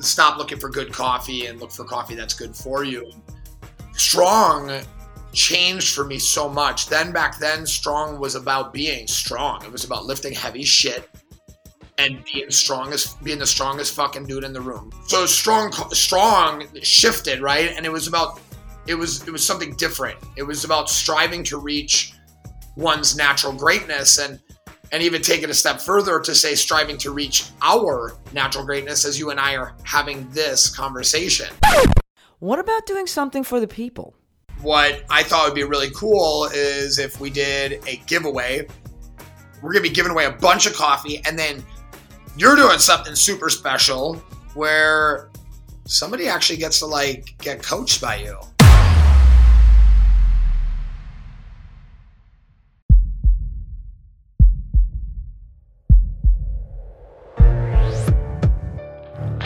stop looking for good coffee and look for coffee that's good for you. Strong changed for me so much. Then back then, strong was about being strong. It was about lifting heavy shit and being strongest, being the strongest fucking dude in the room. So strong, strong shifted right, and it was about, it was it was something different. It was about striving to reach one's natural greatness and and even take it a step further to say striving to reach our natural greatness as you and I are having this conversation. What about doing something for the people? What I thought would be really cool is if we did a giveaway. We're going to be giving away a bunch of coffee, and then you're doing something super special where somebody actually gets to like get coached by you.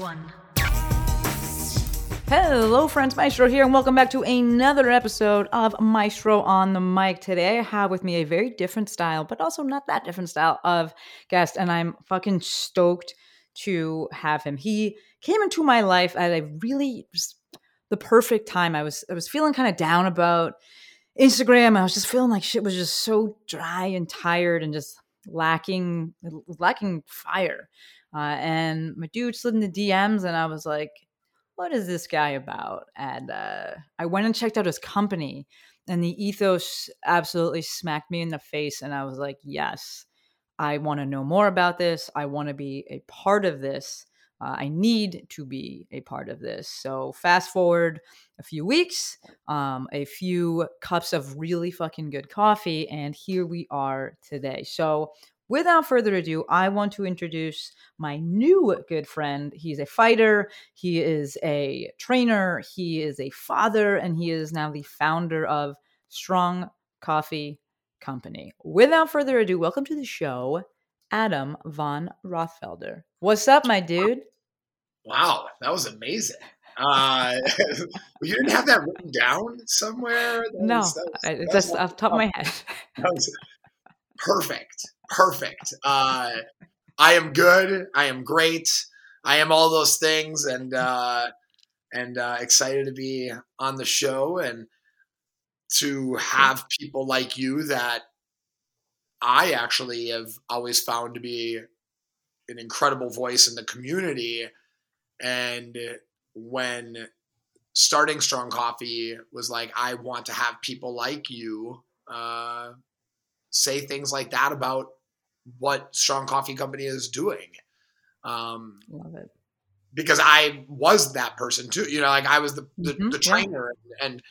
one. Hello, friends. Maestro here, and welcome back to another episode of Maestro on the mic. Today, I have with me a very different style, but also not that different style of guest, and I'm fucking stoked to have him. He came into my life at a really the perfect time. I was I was feeling kind of down about Instagram. I was just feeling like shit was just so dry and tired and just lacking lacking fire. Uh, and my dude slid in the DMs, and I was like, "What is this guy about?" And uh, I went and checked out his company, and the ethos absolutely smacked me in the face. And I was like, "Yes, I want to know more about this. I want to be a part of this. Uh, I need to be a part of this." So fast forward a few weeks, um, a few cups of really fucking good coffee, and here we are today. So without further ado, I want to introduce my new good friend. He's a fighter, he is a trainer, he is a father, and he is now the founder of Strong Coffee Company. Without further ado, welcome to the show, Adam von Rothfelder. What's up, my dude? Wow, that was amazing. Uh, you didn't have that written down somewhere? That No, was- that was- I, that was that's off the top of my head. Perfect. Perfect. Uh, I am good. I am great. I am all those things, and uh, and uh, excited to be on the show and to have people like you that I actually have always found to be an incredible voice in the community. And when starting Strong Coffee was like, I want to have people like you uh, say things like that about what Strong Coffee Company is doing. Um, Love it. because I was that person too. You know, like I was the the, Mhm, the yeah. trainer and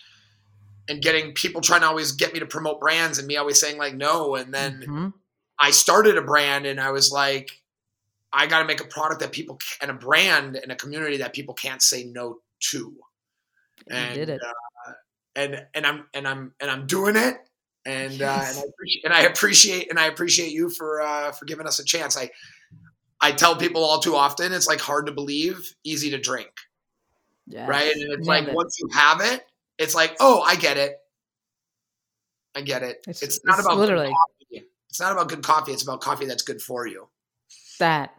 and getting people trying to always get me to promote brands and me always saying like no. And then Mhm. I started a brand and I was like, I got to make a product that people and a brand and a community that people can't say no to. You And did it. Uh, and and I'm and I'm and I'm doing it. And, uh, and, I appreciate, and I appreciate and I appreciate you for uh, for giving us a chance. I I tell people all too often it's like hard to believe, easy to drink, Yes. right? And it's like it. once you have it, it's like oh, I get it, I get it. It's, It's- not it's about literally- coffee. It's not about good coffee. It's about coffee that's good for you. that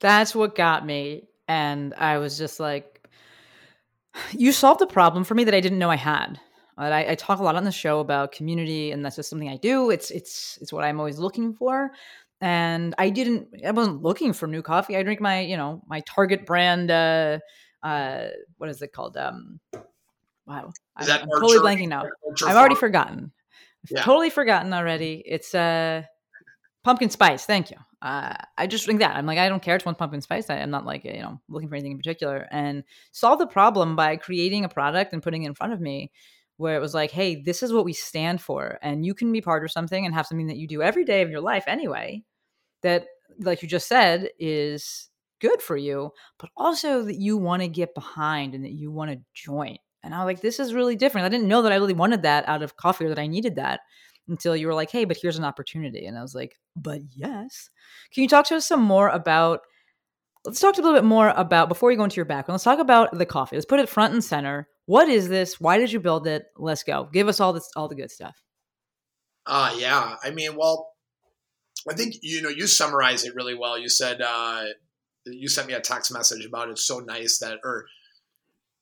that's what got me and i was just like you solved a problem for me that i didn't know i had I, I talk a lot on the show about community and that's just something i do it's it's it's what i'm always looking for and i didn't i wasn't looking for new coffee i drink my you know my target brand uh uh what is it called um wow Is I'm, that I'm totally blanking now Nurture I've already forgotten. Yeah. totally forgotten already. It's uh pumpkin spice. Thank you. Uh, I just drink that. I'm like, I don't care. It's one pumpkin spice. I, I'm not like you know looking for anything in particular. And solve the problem by creating a product and putting it in front of me, where it was like, hey, this is what we stand for, and you can be part of something and have something that you do every day of your life anyway. That, like you just said, is good for you, but also that you want to get behind and that you want to join. And I was like, this is really different. I didn't know that I really wanted that out of coffee or that I needed that until you were like, hey, but here's an opportunity. And I was like, but yes. Can you talk to us some more about? Let's talk a little bit more about before you go into your background. Let's talk about the coffee. Let's put it front and center. What is this? Why did you build it? Let's go. Give us all this, all the good stuff. Uh yeah. I mean, well, I think you know you summarized it really well. You said uh, you sent me a text message about it. So nice that, or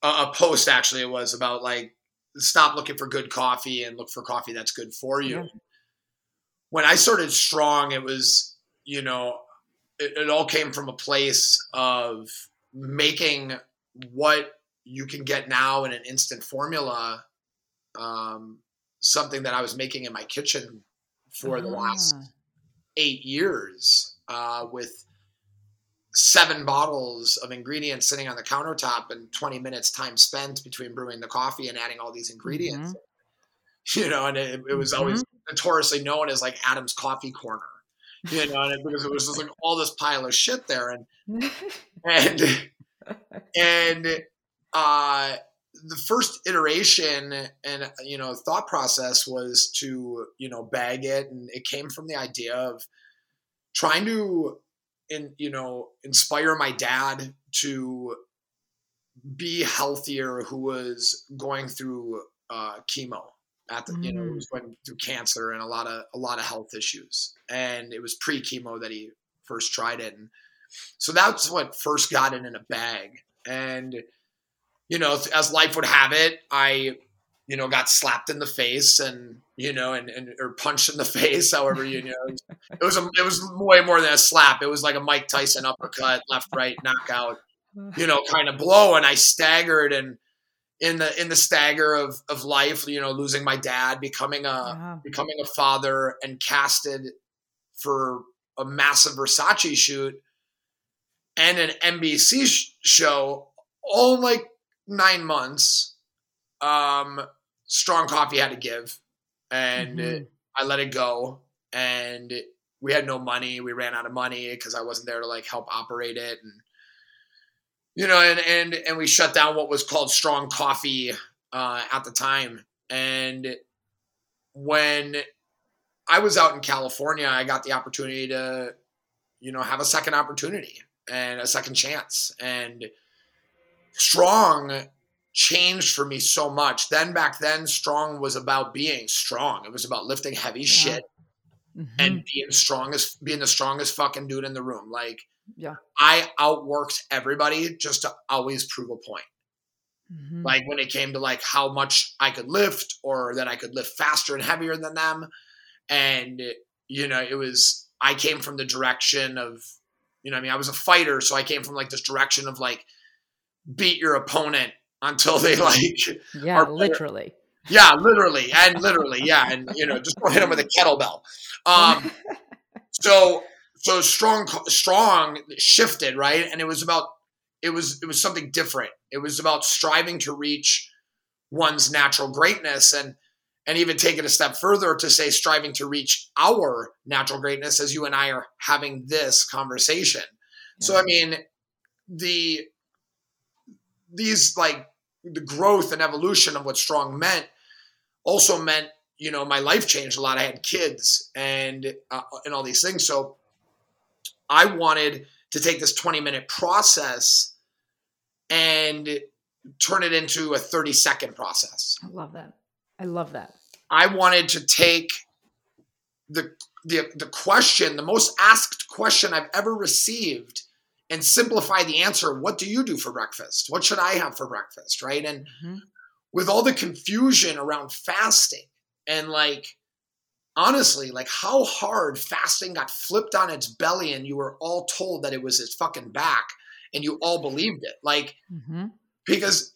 a, a post actually, it was about like stop looking for good coffee and look for coffee that's good for you. Yeah. When I started strong, it was you know it, it all came from a place of making what you can get now in an instant formula um, something that I was making in my kitchen for the last Ah. eight years uh, with seven bottles of ingredients sitting on the countertop and 20 minutes time spent between brewing the coffee and adding all these ingredients you know and it, it was always notoriously known as like adam's coffee corner. You know and it, because it was just like all this pile of shit there and and and uh the first iteration and you know thought process was to you know bag it and it came from the idea of trying to in you know inspire my dad to be healthier who was going through uh chemo at the you know Mm. was going through cancer and a lot of a lot of health issues. And it was pre chemo that he first tried it. And so that's what first got it in a bag. And you know as life would have it i you know got slapped in the face and you know and, and or punched in the face however you know it was a, it was way more than a slap it was like a mike tyson uppercut left right knockout you know kind of blow and i staggered and in the in the stagger of of life you know losing my dad becoming a Yeah. becoming a father and casted for a massive Versace shoot and an NBC sh- show all in like nine months. Um, Strong Coffee had to give, and Mhm. I let it go. And we had no money. We ran out of money because I wasn't there to like help operate it, and you know, and and and we shut down what was called Strong Coffee uh, at the time. And when I was out in California, I got the opportunity to, you know, have a second opportunity and a second chance. And strong changed for me so much. Then back then, strong was about being strong. It was about lifting heavy shit Mhm. and being strongest, being the strongest fucking dude in the room. Like Yeah. I outworked everybody just to always prove a point Mhm. like when it came to like how much I could lift or that I could lift faster and heavier than them. And you know, it was I came from the direction of you know, I mean, I was a fighter, so I came from like this direction of like beat your opponent until they like yeah, are literally. yeah, literally and literally, yeah, and you know, just go hit them with a kettlebell. Um, so so strong strong shifted right, and it was about it was it was something different. It was about striving to reach one's natural greatness and and even take it a step further to say striving to reach our natural greatness as you and I are having this conversation. So I mean the these like the growth and evolution of what strong meant also meant you know my life changed a lot. I had kids and uh, and all these things. So I wanted to take this 20 minute process and turn it into a 30 second process. I love that. I love that. I wanted to take the the the question, the most asked question I've ever received and simplify the answer. What do you do for breakfast? What should I have for breakfast? Right? And Mhm. with all the confusion around fasting and like honestly, like how hard fasting got flipped on its belly and you were all told that it was its fucking back and you all believed it. Like Mhm. because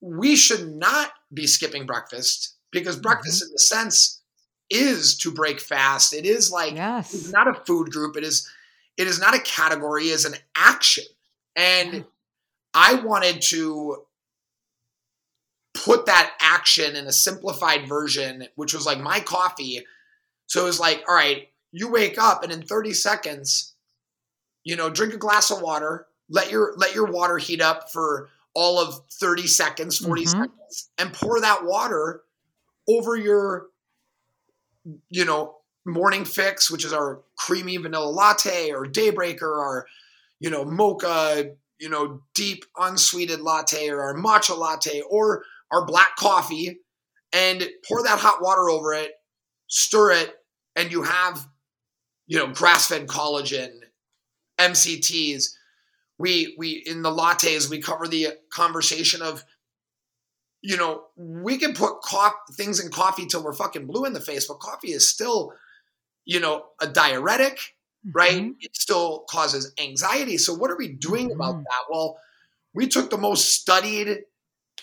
we should not be skipping breakfast because breakfast in the sense is to break fast it is like Yes. it's not a food group it is it is not a category it is an action. And i wanted to put that action in a simplified version which was like my coffee. So it was like all right you wake up and in 30 seconds you know drink a glass of water let your let your water heat up for all of 30 seconds, 40 Mhm. seconds, and pour that water over your, you know, morning fix, which is our creamy vanilla latte, or daybreaker, or you know, mocha, you know, deep unsweetened latte, or our matcha latte, or our black coffee, and pour that hot water over it, stir it, and you have, you know, grass-fed collagen, MCTs. We we in the lattes we cover the conversation of, you know, we can put co- things in coffee till we're fucking blue in the face, but coffee is still, you know, a diuretic, right? Mhm. It still causes anxiety. So what are we doing about Mhm. that? Well, we took the most studied,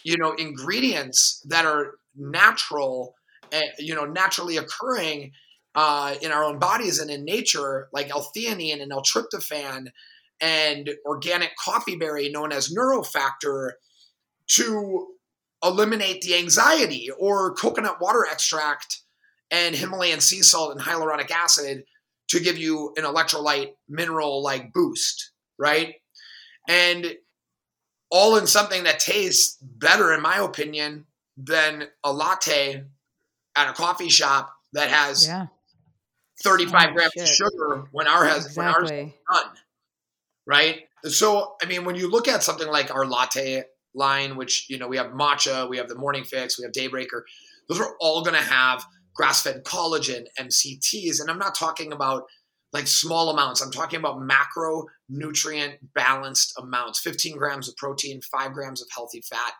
you know, ingredients that are natural, uh, you know, naturally occurring uh, in our own bodies and in nature, like L-theanine and L-tryptophan and organic coffee berry known as neurofactor, to eliminate the anxiety, or coconut water extract and Himalayan sea salt and hyaluronic acid to give you an electrolyte mineral like boost, right? And all in something that tastes better, in my opinion, than a latte at a coffee shop that has Yeah, 35 Oh, grams of sugar when our has when ours none, right? So, I mean, when you look at something like our latte line, which you know we have matcha, we have the morning fix, we have daybreaker, those are all going to have grass-fed collagen, MCTs, and I'm not talking about like small amounts. I'm talking about macro nutrient balanced amounts: 15 grams of protein, five grams of healthy fat.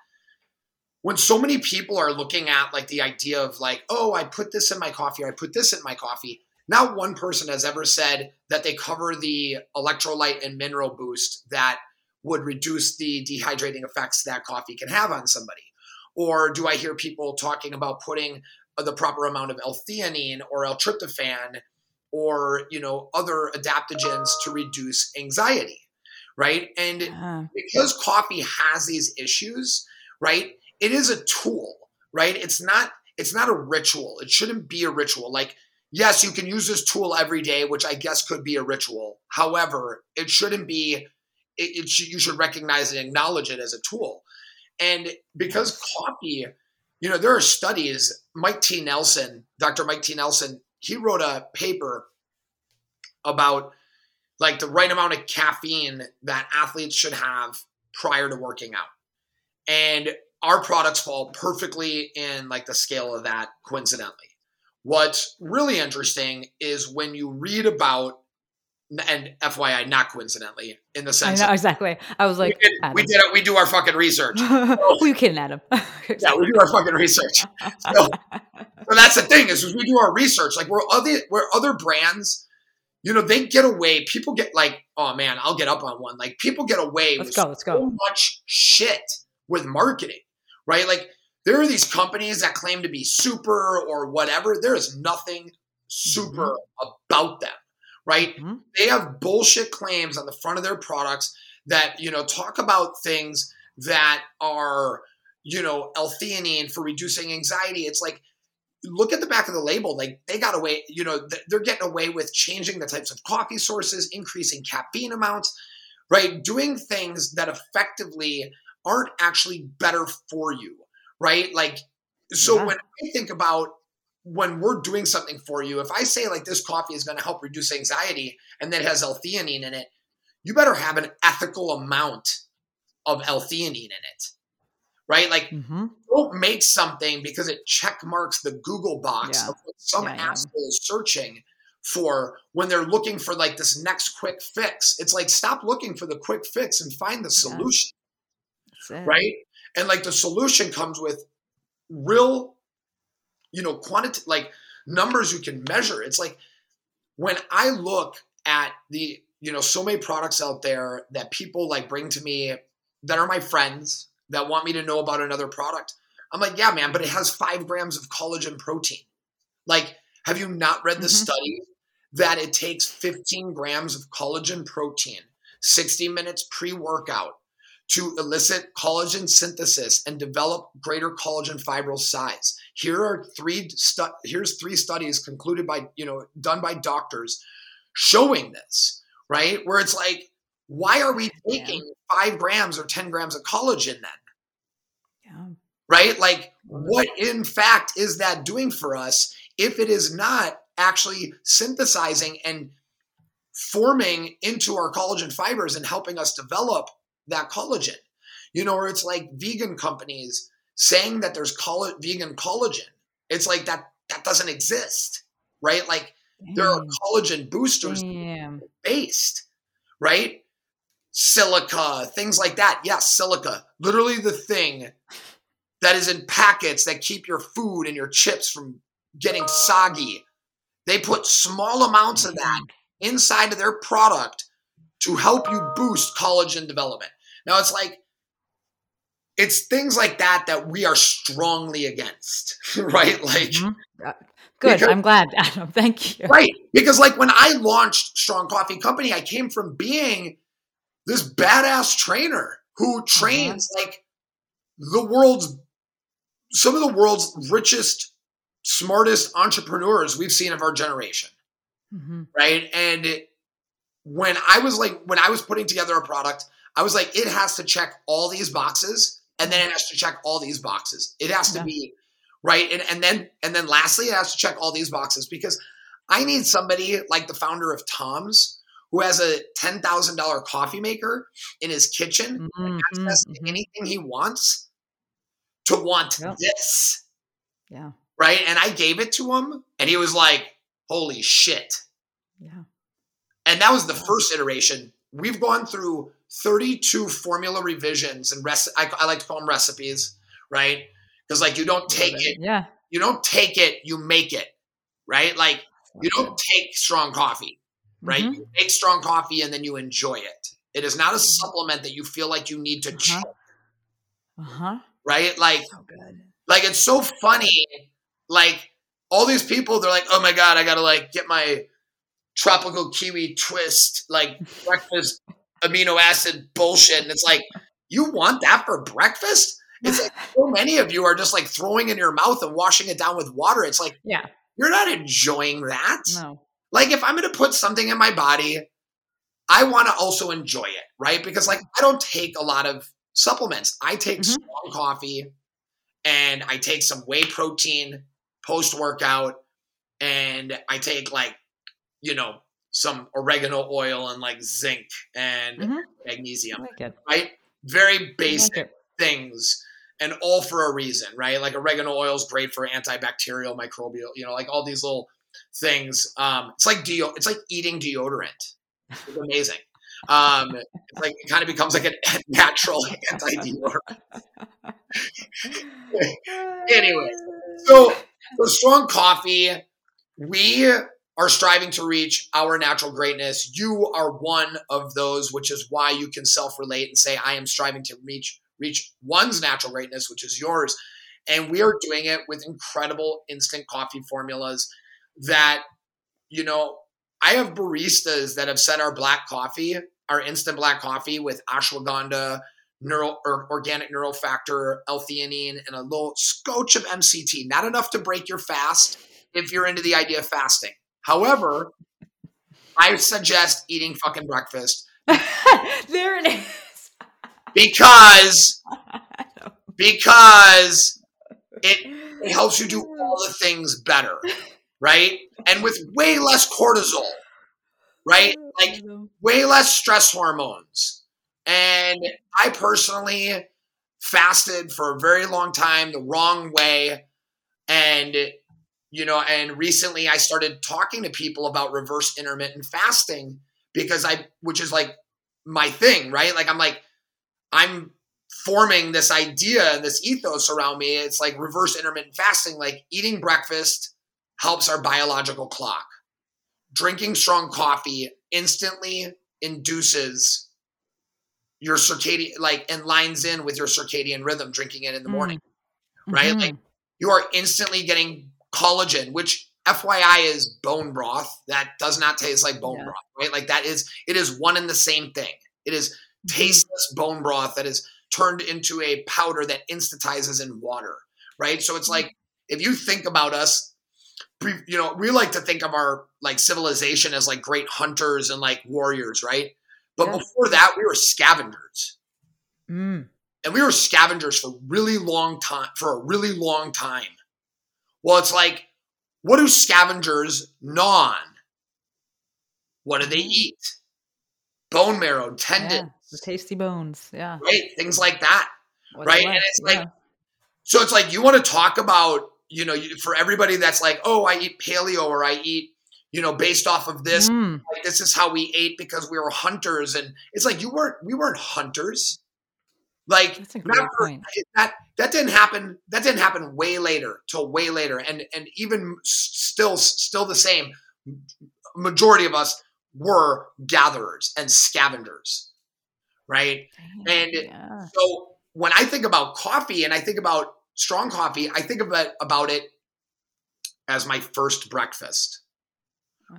When so many people are looking at like the idea of like, oh, I put this in my coffee, I put this in my coffee. Not one person has ever said that they cover the electrolyte and mineral boost that would reduce the dehydrating effects that coffee can have on somebody. Or do I hear people talking about putting the proper amount of L-theanine or L-tryptophan or you know other adaptogens to reduce anxiety, right? And Yeah. because coffee has these issues, right? It is a tool, right? It's not it's not a ritual. It shouldn't be a ritual. Like yes, you can use this tool every day, which I guess could be a ritual. However, it shouldn't be it, it should, you should recognize and acknowledge it as a tool. And because coffee, you know, there are studies, Mike T. Nelson, Dr. Mike T. Nelson, he wrote a paper about like the right amount of caffeine that athletes should have prior to working out. And our products fall perfectly in like the scale of that coincidentally. What's really interesting is when you read about and FYI, not coincidentally, in the I sense know exactly. I was we like, did, we did it, we do our fucking research. Who you kidding, Adam? Yeah, we do our fucking research. So, so that's the thing is, is we do our research. Like where other where other brands, you know, they get away. People get like, oh man, I'll get up on one. Like people get away Let's with go, let's go. so much shit with marketing, right? Like there are these companies that claim to be super or whatever. There is nothing mm-hmm. super about them, right? Mhm. They have bullshit claims on the front of their products that you know talk about things that are you know L-theanine for reducing anxiety. It's like look at the back of the label. Like they got away, you know, they're getting away with changing the types of coffee sources, increasing caffeine amounts, right? Doing things that effectively aren't actually better for you, right? Like, so Yeah. when I think about when we're doing something for you, if I say like this coffee is going to help reduce anxiety and that has L-theanine in it, you better have an ethical amount of L-theanine in it, right? Like mm-hmm. don't make something because it check marks the Google box Yeah. of what some Yeah, yeah. asshole is searching for when they're looking for like this next quick fix. It's like stop looking for the quick fix and find the solution, right? And like the solution comes with real, you know, quantity like numbers you can measure. It's like when I look at the, you know, so many products out there that people like bring to me that are my friends that want me to know about another product. I'm like, yeah, man, but it has five grams of collagen protein. Like, have you not read the Mhm. study that it takes 15 grams of collagen protein, 60 minutes pre workout to elicit collagen synthesis and develop greater collagen fibril size? Here are three stu- here's three studies concluded by, you know, done by doctors showing this, right? Where it's like, why are we taking five grams or 10 grams of collagen then? Yeah. Right? Like, what in fact is that doing for us if it is not actually synthesizing and forming into our collagen fibers and helping us develop that collagen? You know, or it's like vegan companies saying that there's coll- vegan collagen. It's like that that doesn't exist, right? Like there are collagen boosters Damn. based, right? Silica, things like that. Yes, silica, literally the thing that is in packets that keep your food and your chips from getting soggy. They put small amounts of that inside of their product to help you boost collagen development. Now it's like it's things like that that we are strongly against, right? Like Mhm. Uh, Good. Because- I'm glad, Adam. Thank you. Right. Because like when I launched Strong Coffee Company, I came from being this badass trainer who trains like the world's some of the world's richest, smartest entrepreneurs we've seen of our generation. hmm Right. And it- when I was like, when I was putting together a product, I was like, it has to check all these boxes and then it has to check all these boxes. It has to Yeah. be right. And, and then, and then lastly, it has to check all these boxes because I need somebody like the founder of Tom's who has a $10,000 coffee maker in his kitchen, Mhm, access to mhm. anything he wants to want Yep. this. Yeah. Right. And I gave it to him and he was like, holy shit. Yeah. And that was the first iteration. We've gone through 32 formula revisions and rec- I, I like to call them recipes, right? Because like you don't take it, Yeah. you don't take it, you make it, right? Like you don't take strong coffee, right? Mhm. You make strong coffee and then you enjoy it. It is not a supplement that you feel like you need to Uh-huh. choke, Uh huh. right? Like So good. like it's so funny. Like all these people, they're like, "Oh my god, I gotta like get my tropical kiwi twist, like breakfast amino acid bullshit." And it's like, you want that for breakfast? It's like so many of you are just like throwing in your mouth and washing it down with water. It's like Yeah. you're not enjoying that. No. Like if I'm gonna put something in my body, I want to also enjoy it, right? Because like I don't take a lot of supplements. I take Mhm. strong coffee and I take some whey protein post workout and I take like, you know, some oregano oil and like zinc and Mhm. Magnesium, like right? Very basic like things and all for a reason, right? Like oregano oil is great for antibacterial, microbial, you know, like all these little things. Um, it's like deo- it's like eating deodorant. It's amazing. Um, it's like it kind of becomes like a natural anti deodorant. Anyway, So for strong coffee, we are striving to reach our natural greatness. You are one of those, which is why you can self-relate and say, I am striving to reach reach one's natural greatness, which is yours. And we are doing it with incredible instant coffee formulas that, you know, I have baristas that have said our black coffee, our instant black coffee with ashwagandha, neural or organic neural factor, L-theanine, and a little scotch of MCT. Not enough to break your fast if you're into the idea of fasting. However, I suggest eating fucking breakfast there it is. because because it, it helps you do all the things better, right? And with way less cortisol, right? Like way less stress hormones. And I personally fasted for a very long time the wrong way. And, you know, and recently I started talking to people about reverse intermittent fasting because I, which is like my thing, right? Like, I'm like, I'm forming this idea and this ethos around me. It's like reverse intermittent fasting, like eating breakfast helps our biological clock. Drinking strong coffee instantly induces your circadian like and lines in with your circadian rhythm drinking it in the morning right Mhm. like you are instantly getting collagen which fyi is bone broth that does not taste like bone Yeah. broth right like that is it is one and the same thing it is Mm-hmm. tasteless bone broth that is turned into a powder that instantizes in water right so Mm-hmm. it's like if you think about us you know we like to think of our like civilization as like great hunters and like warriors right But before that, we were scavengers. Mm. And we were scavengers for really long time for a really long time. Well, it's like, what do scavengers gnaw on? What do they eat? Bone marrow, tendon, Yeah, tasty bones. Yeah. right? Things like that. What's Right, and it's like, yeah. So it's like you want to talk about, you know, you- for everybody that's like, oh, I eat paleo or I eat, you know, based off of this. Mm. Like this is how we ate because we were hunters, and it's like you weren't. We weren't hunters. Like for- that that didn't happen. That didn't happen way later, till way later, and and even still still the same. Majority of us were gatherers and scavengers, right? And yeah. so when I think about coffee and I think about strong coffee, I think about about it as my first breakfast,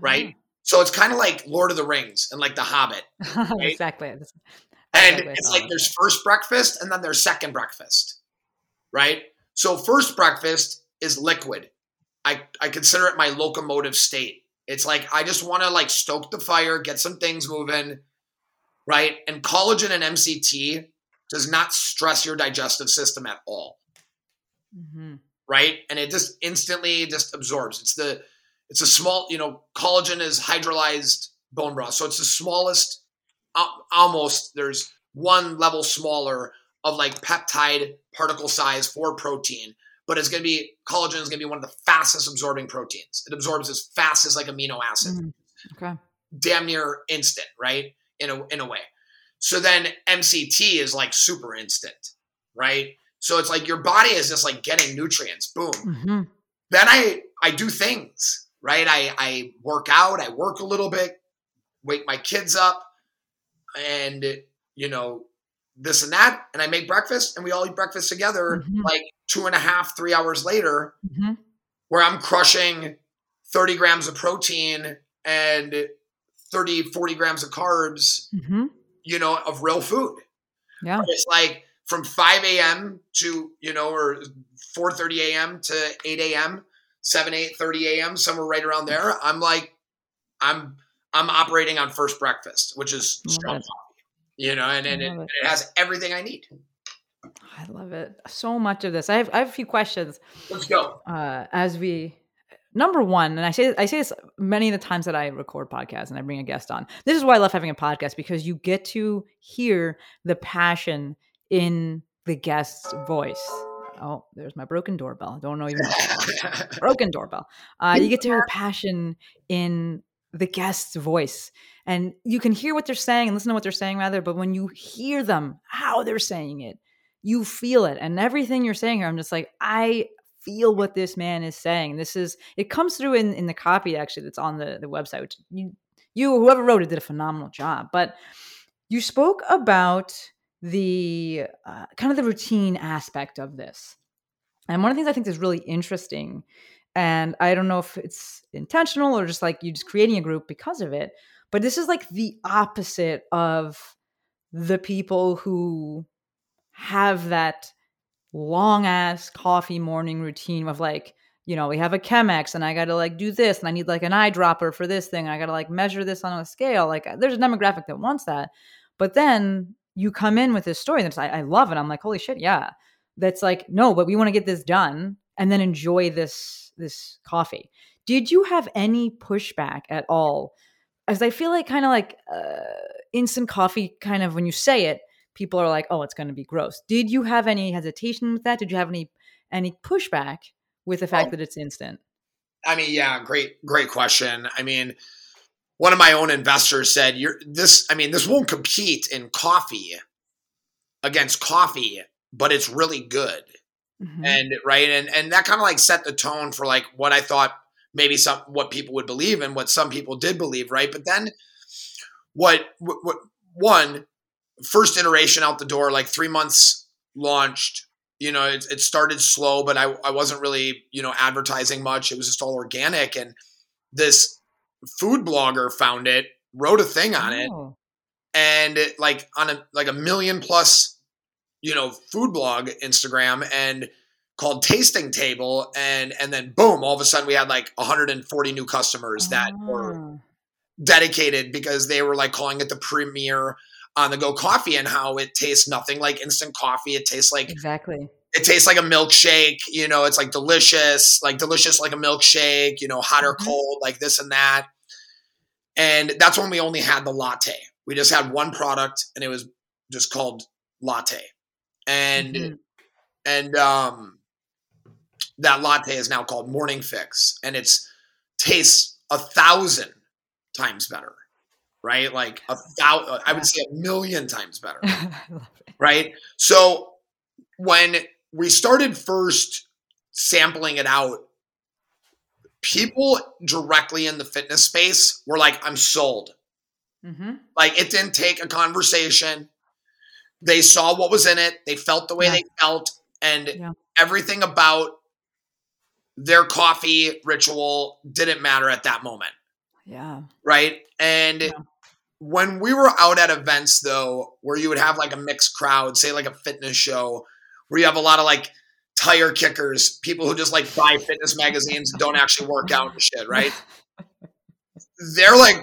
right? So it's kind of like Lord of the Rings and like The Hobbit. Uh-huh. exactly. And it's like there's first breakfast and then there's second breakfast, right? So first breakfast is liquid. I, I consider it my locomotive state. It's like I just want to like stoke the fire, get some things moving, right? And collagen and MCT does not stress your digestive system at all, Mhm. right? And it just instantly just absorbs. It's the it's a small, you know, collagen is hydrolyzed bone broth. So it's the smallest al- almost there's one level smaller of like peptide particle size for protein, but it's going to be collagen is going to be one of the fastest absorbing proteins. It absorbs as fast as like amino acids, Mhm. Okay. damn near instant, right? In a in a way. So then MCT is like super instant, right? So it's like your body is just like getting nutrients. Boom hmm then I I do things, right? I I work out, I work a little bit, wake my kids up, and you know this and that, and I make breakfast, and we all eat breakfast together. Mhm. Like two and a half, three hours later, hmm where I'm crushing thirty grams of protein and 30, 40 grams of carbs, hmm you know, of real food. Yeah. It's like from 5 a.m. to, you know, or 4.30 a.m. to 8 a.m., 7, 8, 30 a.m., somewhere right around there. I'm like, I'm I'm operating on first breakfast, which is strong coffee. You know, and, and, it, it. it has everything I need. I love it. So much of this. I have I have a few questions. Let's go. uh, as we number one, and I say I say this many of the times that I record podcasts and I bring a guest on. This is why I love having a podcast because you get to hear the passion in the guest's voice. Oh, there's my broken doorbell. I don't know even broken doorbell. Uh, you get to hear passion in the guest's voice, and you can hear what they're saying and listen to what they're saying rather. But when you hear them, how they're saying it, you feel it, and everything you're saying here, I'm just like, I feel what this man is saying. This is it comes through in in the copy actually that's on the the website. Which you you whoever wrote it did a phenomenal job, but you spoke about the uh, kind of the routine aspect of this. And one of the things I think is really interesting, and I don't know if it's intentional or just like you just creating a group because of it, but this is like the opposite of the people who have that long ass coffee morning routine of like, you know, we have a Chemex and I got to like do this and I need like an eyedropper for this thing. I got to like measure this on a scale. Like uh, there's a demographic that wants that. But then you come in with this story that's I, I love it. I'm like, holy shit, yeah. That's like, no, but we want to get this done and then enjoy this this coffee. Did you have any pushback at all? As I feel like kind of like uh, instant coffee, kind of when you say it, people are like, oh, it's going to be gross. Did you have any hesitation with that? Did you have any any pushback with the fact Oh. that it's instant? I mean, yeah, great, great question. I mean, one of my own investors said, "You're this. I mean, this won't compete in coffee against coffee, but it's really good." Mhm. and right and and that kind of like set the tone for like what i thought maybe some what people would believe and what some people did believe right but then what what, what one first iteration out the door like three months launched you know it, it started slow but I, I wasn't really you know advertising much it was just all organic and this food blogger found it wrote a thing on it Oh. and it, like on a like a million plus you know food blog instagram and called tasting table and and then boom all of a sudden we had like 140 new customers that were Ah. dedicated because they were like calling it the premier on the go coffee and how it tastes nothing like instant coffee. It tastes like Exactly. it tastes like a milkshake. You know, it's like delicious, like delicious like a milkshake. You know, hot or Mhm. cold, like this and that. And that's when we only had the latte. We just had one product, and it was just called latte. And Mhm. and um, that latte is now called Morning Fix, and it's tastes a thousand times better, right? Like a thousand, I would say a million times better I love it. right? So when we started first sampling it out, people directly in the fitness space were like, I'm sold. Mhm. Like it didn't take a conversation. They saw what was in it, they felt the way Yeah. they felt, and Yeah. everything about their coffee ritual didn't matter at that moment Yeah. right? And Yeah. when we were out at events, though, where you would have like a mixed crowd, say like a fitness show, where you have a lot of like tire kickers, people who just like buy fitness magazines and don't actually work out and shit, right? They're like,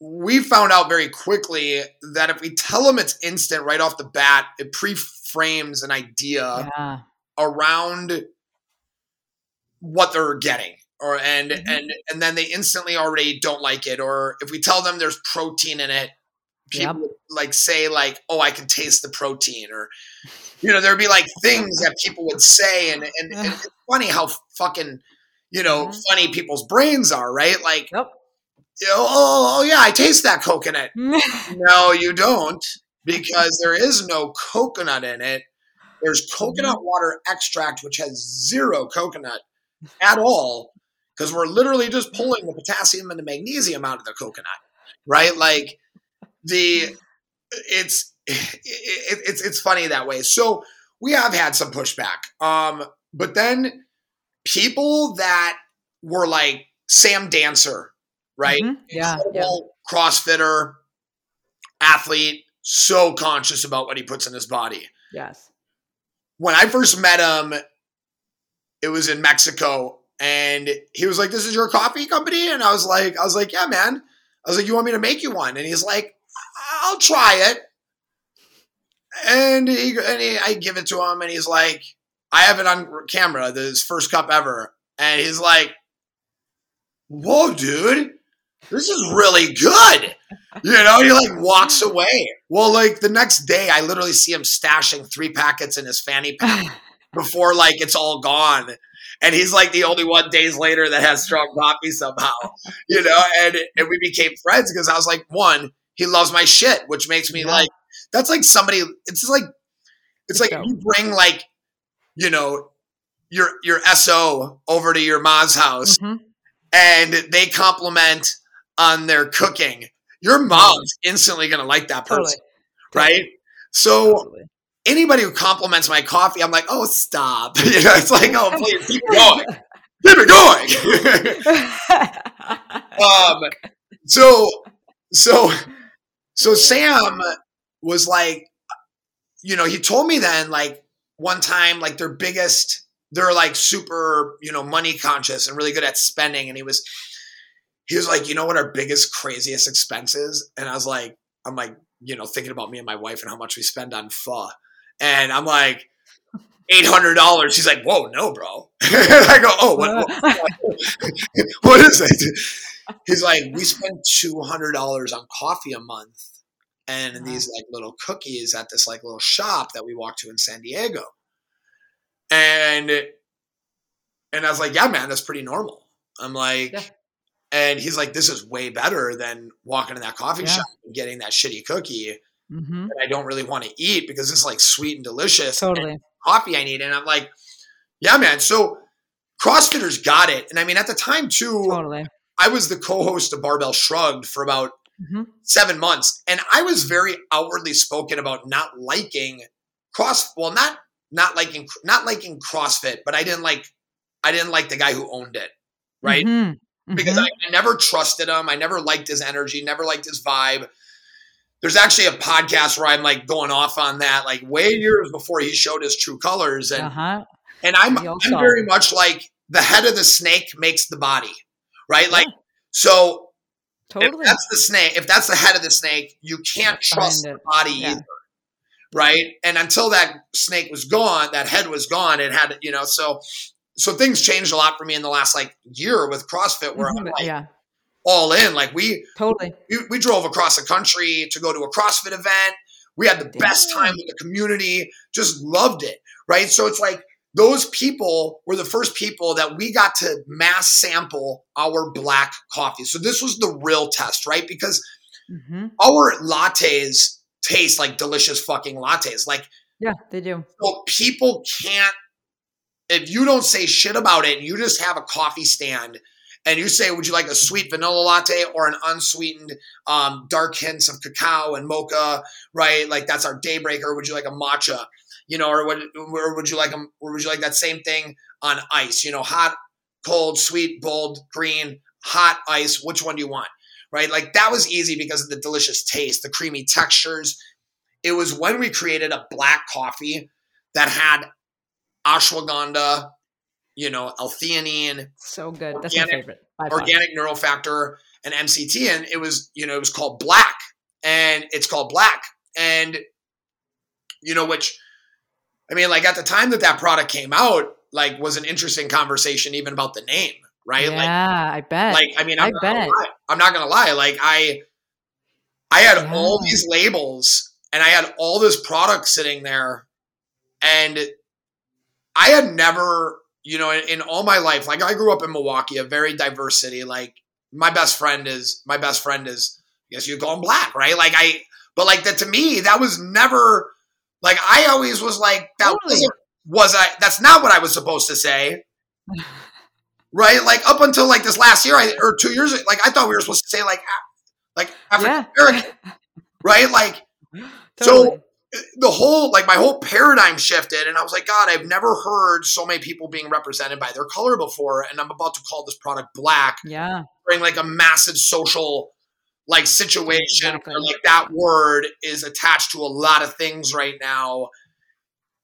we found out very quickly that if we tell them it's instant right off the bat, it pre frames an idea Yeah. around what they're getting or and Mhm. and and then they instantly already don't like it or if we tell them there's protein in it people Yep. like say like oh i can taste the protein or you know there'd be like things that people would say and and, and it's funny how fucking you know Mhm. funny people's brains are right like Yep. Oh, oh yeah i taste that coconut no, you don't, because there is no coconut in it. There's coconut water extract, which has zero coconut at all, because we're literally just pulling the potassium and the magnesium out of the coconut, right? Like the it's it, it's it's funny that way. So we have had some pushback, um, but then people that were like Sam Dancer, right? Mhm. Yeah. Yeah. CrossFitter, athlete, so conscious about what he puts in his body. Yes. When I first met him, it was in Mexico, and he was like, "This is your coffee company," and I was like, "I was like, yeah, man." I was like, "You want me to make you one?" And he's like, "I'll try it." And he, and he, I give it to him, and he's like, "I have it on camera, this first cup ever," and he's like, "Whoa, dude." This is really good. You know, he like walks away. Well, like the next day, I literally see him stashing three packets in his fanny pack before like it's all gone. And he's like the only one days later that has strong coffee somehow, you know. And and we became friends because I was like, one, he loves my shit, which makes me Yeah. like that's like somebody. It's like it's like you bring like you know your your so over to your mom's house Mhm. and they compliment on their cooking. Your mom's instantly gonna like that Totally. person, right? So Totally. anybody who compliments my coffee, I'm like, oh, stop. You know, it's like, oh, please keep it going, keep it going. um, so, so, so Sam was like, you know, he told me then, like, one time, like, their biggest, they're like super, you know, money conscious and really good at spending. And he was, he was like, you know what our biggest, craziest expense is? And I was like, I'm like, you know, thinking about me and my wife and how much we spend on pho. And I'm like, eight hundred dollars. He's like, "Whoa, no, bro." I go, "Oh, what, what, what is it?" He's like, "We spend two hundred dollars on coffee a month, and Wow. these like little cookies at this like little shop that we walk to in San Diego." And and I was like, "Yeah, man, that's pretty normal." I'm like. Yeah. And he's like, "This is way better than walking in that coffee Yeah. shop and getting that shitty cookie hmm that I don't really want to eat because it's like sweet and delicious. and Totally. coffee I need. And I'm like, yeah, man. So CrossFitters got it. And I mean, at the time too, Totally. I was the co-host of Barbell Shrugged for about Mhm. seven months. And I was very outwardly spoken about not liking cross, well, not, not liking, not liking CrossFit, but I didn't like, I didn't like the guy who owned it. Right. Mhm. Because. I, I never trusted him. I never liked his energy, never liked his vibe. There's actually a podcast where I'm like going off on that, like way years before he showed his true colors. And uh-huh. and I'm, I'm very much like the head of the snake makes the body, right? Like, so Totally. If that's the snake, if that's the head of the snake, you can't trust the body Yeah. either. Right. And until that snake was gone, that head was gone, it had, you know, so so things changed a lot for me in the last like year with CrossFit where I'm Mhm, like yeah, all in. Like we, totally. we we drove across the country to go to a CrossFit event. We had the best time with the community, just loved it. Right. So it's like those people were the first people that we got to mass sample our black coffee. So this was the real test, right? Because hmm our lattes taste like delicious fucking lattes. Like Yeah, they do. so people can't if you don't say shit about it, you just have a coffee stand and you say, "Would you like a sweet vanilla latte or an unsweetened um, dark hints of cacao and mocha?" Right, like that's our daybreaker. Would you like a matcha? You know, or would or would you like a, or would you like that same thing on ice? You know, hot, cold, sweet, bold, green, hot ice. Which one do you want? Right, like that was easy because of the delicious taste, the creamy textures. It was when we created a black coffee that had ashwagandha, you know, L-theanine, So good. That's my Organic- favorite. by far. organic neurofactor, and MCT, and it was, you know, it was called Black, and it's called Black, and you know, which, I mean, like at the time that that product came out, like was an interesting conversation even about the name, right? Like, Yeah, I bet. like I mean, I'm I not bet. lie. I'm not gonna lie. Like I, I had all these labels, and I had all this product sitting there, and I had never, you know, in, in all my life, like I grew up in Milwaukee, a very diverse city. Like my best friend is my best friend is, I guess you call him black, right? Like I, but like that to me, that was never like I always was like that Totally. was I that's not what I was supposed to say. Right? Like up until like this last year I, or two years like I thought we were supposed to say like like African yeah. Right? Like totally. The whole like my whole paradigm shifted and I was like god I've never heard so many people being represented by their color before and I'm about to call this product black yeah. bring like a massive social like situation Exactly. where like that word is attached to a lot of things right now.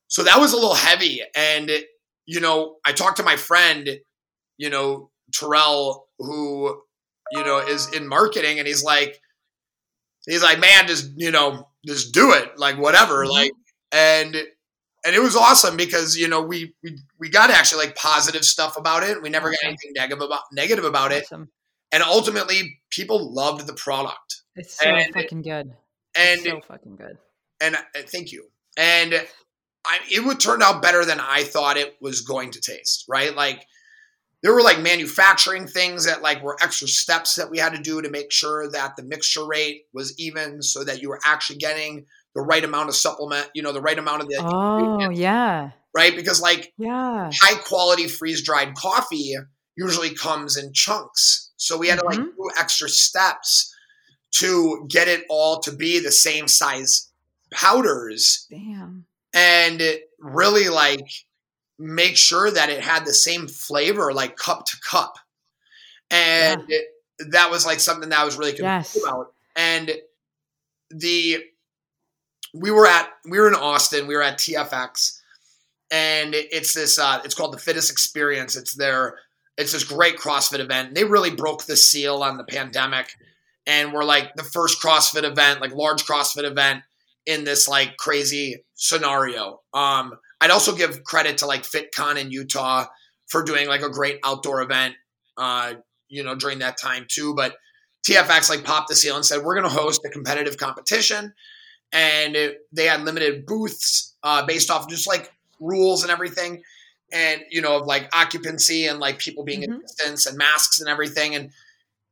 So that was a little heavy. And you know, I talked to my friend, you know, Terrell, who, you know, is in marketing, and he's like, he's like, man, just you know, just do it, like whatever, Mhm. like, and and it was awesome because you know we we we got actually like positive stuff about it. We never got anything negative about negative about it Awesome. and ultimately people loved the product It's so And- fucking good. and It's so fucking good. and uh, thank you and I, it would turn out better than i thought it was going to taste right like there were like manufacturing things that like were extra steps that we had to do to make sure that the mixture rate was even so that you were actually getting the right amount of supplement you know the right amount of the Oh yeah. right because like Yeah. high quality freeze dried coffee usually comes in chunks. So we had to like Mhm. do extra steps to get it all to be the same size powders Damn. and really like make sure that it had the same flavor like cup to cup. And that was like something that I was really confused Yes. about. And the we were at we were in Austin, we were at TFX, and it's this uh it's called the Fittest Experience. It's their it's this great CrossFit event. And They really broke the seal on the pandemic and we're like the first CrossFit event, like large CrossFit event in this like crazy scenario. Um I'd also give credit to like FitCon in Utah for doing like a great outdoor event uh you know during that time too, but TFX like popped the seal and said we're going to host a competitive competition, and it, they had limited booths uh, based off just like rules and everything, and you know of like occupancy and like people being Mhm. in distance and masks and everything, and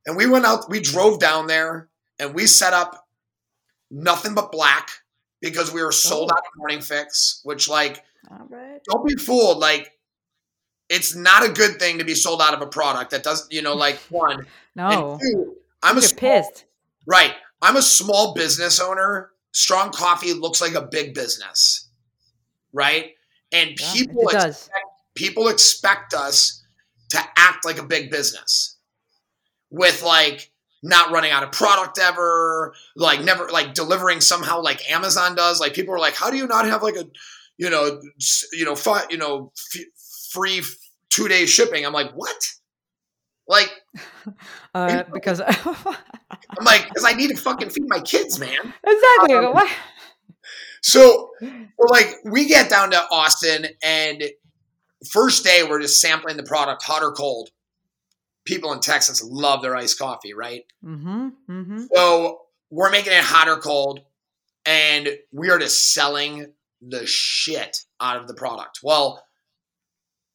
and we went out, we drove down there, and we set up nothing but black because we were sold Oh. out of Morning Fix, which like All right. don't be fooled, like. It's not a good thing to be sold out of a product that doesn't, you know, like one. No. Two, I'm a small, pissed. Right. I'm a small business owner. Strong coffee looks like a big business. Right? And Yeah, people it ex- does. people expect us to act like a big business with like not running out of product ever, like never like delivering somehow like Amazon does. Like people are like, how do you not have like a, you know, you know, fi- you know, f- free two day shipping? I'm like, what? Like uh, because I'm like, because I need to fucking feed my kids, man. exactly. Um, What? So, we're like, we get down to Austin, and first day we're just sampling the product, hot or cold. People in Texas love their iced coffee, right? Mm-hmm. Mm-hmm. So we're making it hot or cold, and we are just selling the shit out of the product. Well,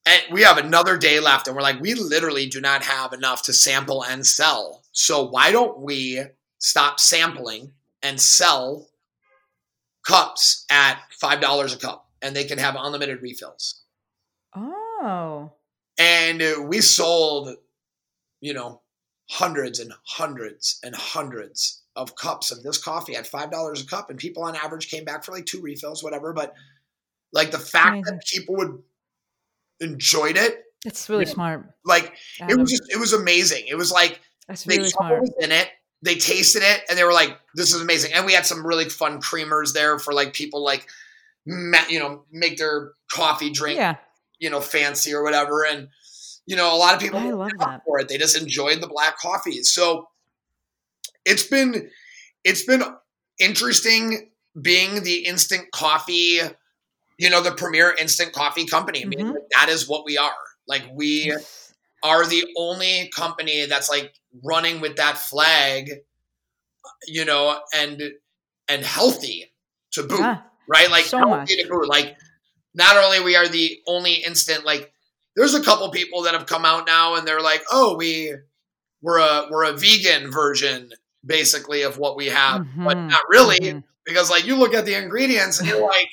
and we have another day left, and we're like, we literally do not have enough to sample and sell. So why don't we stop sampling and sell cups at five dollars a cup, and they can have unlimited refills? Oh. And we sold, you know, hundreds and hundreds and hundreds of cups of this coffee at five dollars a cup, and people on average came back for like two refills, whatever. But like the fact Amazing. that people would enjoyed it, It's really Yeah. smart. like it was just it was amazing. It was like That's they really smart. in it, they tasted it, and they were like, "This is amazing." And we had some really fun creamers there for like people like, you know, make their coffee drink Yeah. you know, fancy or whatever. And, you know, a lot of people I love that. for it. They just enjoyed the black coffee. So it's been it's been interesting being the instant coffee, you know, the premier instant coffee company. I mean, Mhm. that is what we are. Like we are the only company that's like running with that flag, you know, and and healthy to boot Yeah. right? Like So healthy much. to boot. Like not only we are the only instant like there's a couple people that have come out now and they're like, oh, we we're a we're a vegan version basically of what we have, but Mhm. not really Mhm. because like you look at the ingredients and you're like,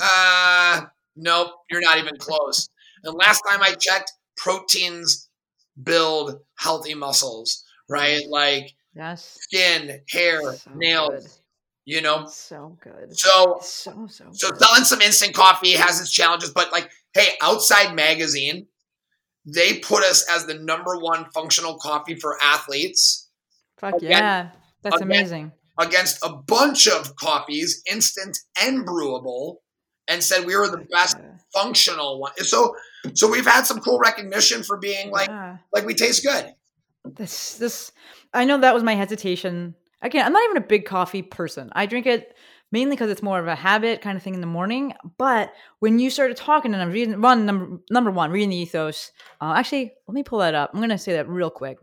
uh, nope, you're not even close. And last time I checked, proteins build healthy muscles, right? Like Yes. skin, hair, So nails, good. you know. So good. So So so. so selling some instant coffee has its challenges, but like, hey, Outside Magazine, they put us as the number one functional coffee for athletes Fuck again- yeah. That's again- amazing. against a bunch of coffees, instant and brewable, and said we were the best Yeah. functional one. So so we've had some cool recognition for being like Yeah. like we taste good. this this i know that was my hesitation again i'm not even a big coffee person i drink it mainly because it's more of a habit kind of thing in the morning but when you started talking and i'm reading one number number one reading the ethos uh, actually let me pull that up i'm gonna say that real quick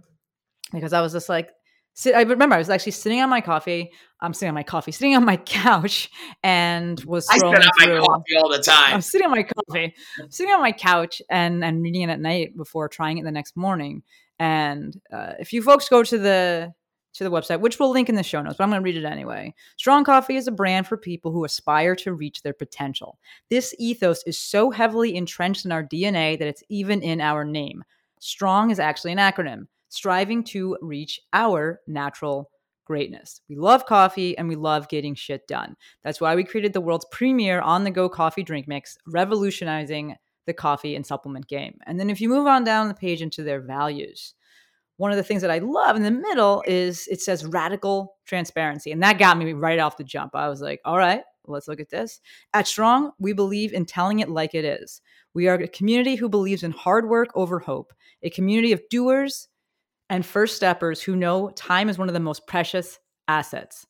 because i was just like sit, i remember i was actually sitting on my coffee i'm sitting on my coffee sitting on my couch and was I scrolling spit out my coffee all the time. I'm sitting on my coffee, sitting on my couch and and reading it at night before trying it the next morning. And uh, if you folks go to the to the website, which we'll link in the show notes, but I'm going to read it anyway. Strong Coffee is a brand for people who aspire to reach their potential. This ethos is so heavily entrenched in our DNA that it's even in our name. Strong is actually an acronym, striving to reach our natural greatness. We love coffee and we love getting shit done. That's why we created the world's premier on the go coffee drink mix, revolutionizing the coffee and supplement game. And then if you move on down the page into their values, one of the things that I love in the middle is it says radical transparency. And that got me right off the jump. I was like, all right, let's look at this. At Strong, we believe in telling it like it is. We are a community who believes in hard work over hope, a community of doers and first steppers who know time is one of the most precious assets.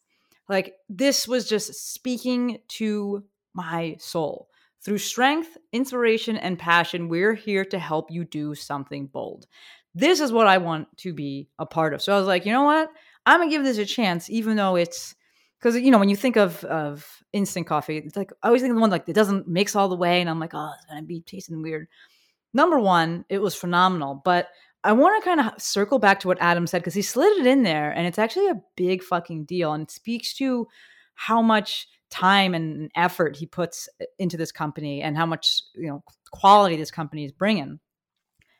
Like this was just speaking to my soul. Through strength, inspiration, and passion, we're here to help you do something bold. This is what I want to be a part of. So I was like, you know what? I'm gonna give this a chance, even though it's because you know when you think of of instant coffee, it's like I always think of the one like it doesn't mix all the way, and I'm like, oh, it's gonna be tasting weird. Number one, it was phenomenal, but I want to kind of circle back to what Adam said because he slid it in there, and it's actually a big fucking deal, and it speaks to how much time and effort he puts uh, into this company and how much you know quality this company is bringing.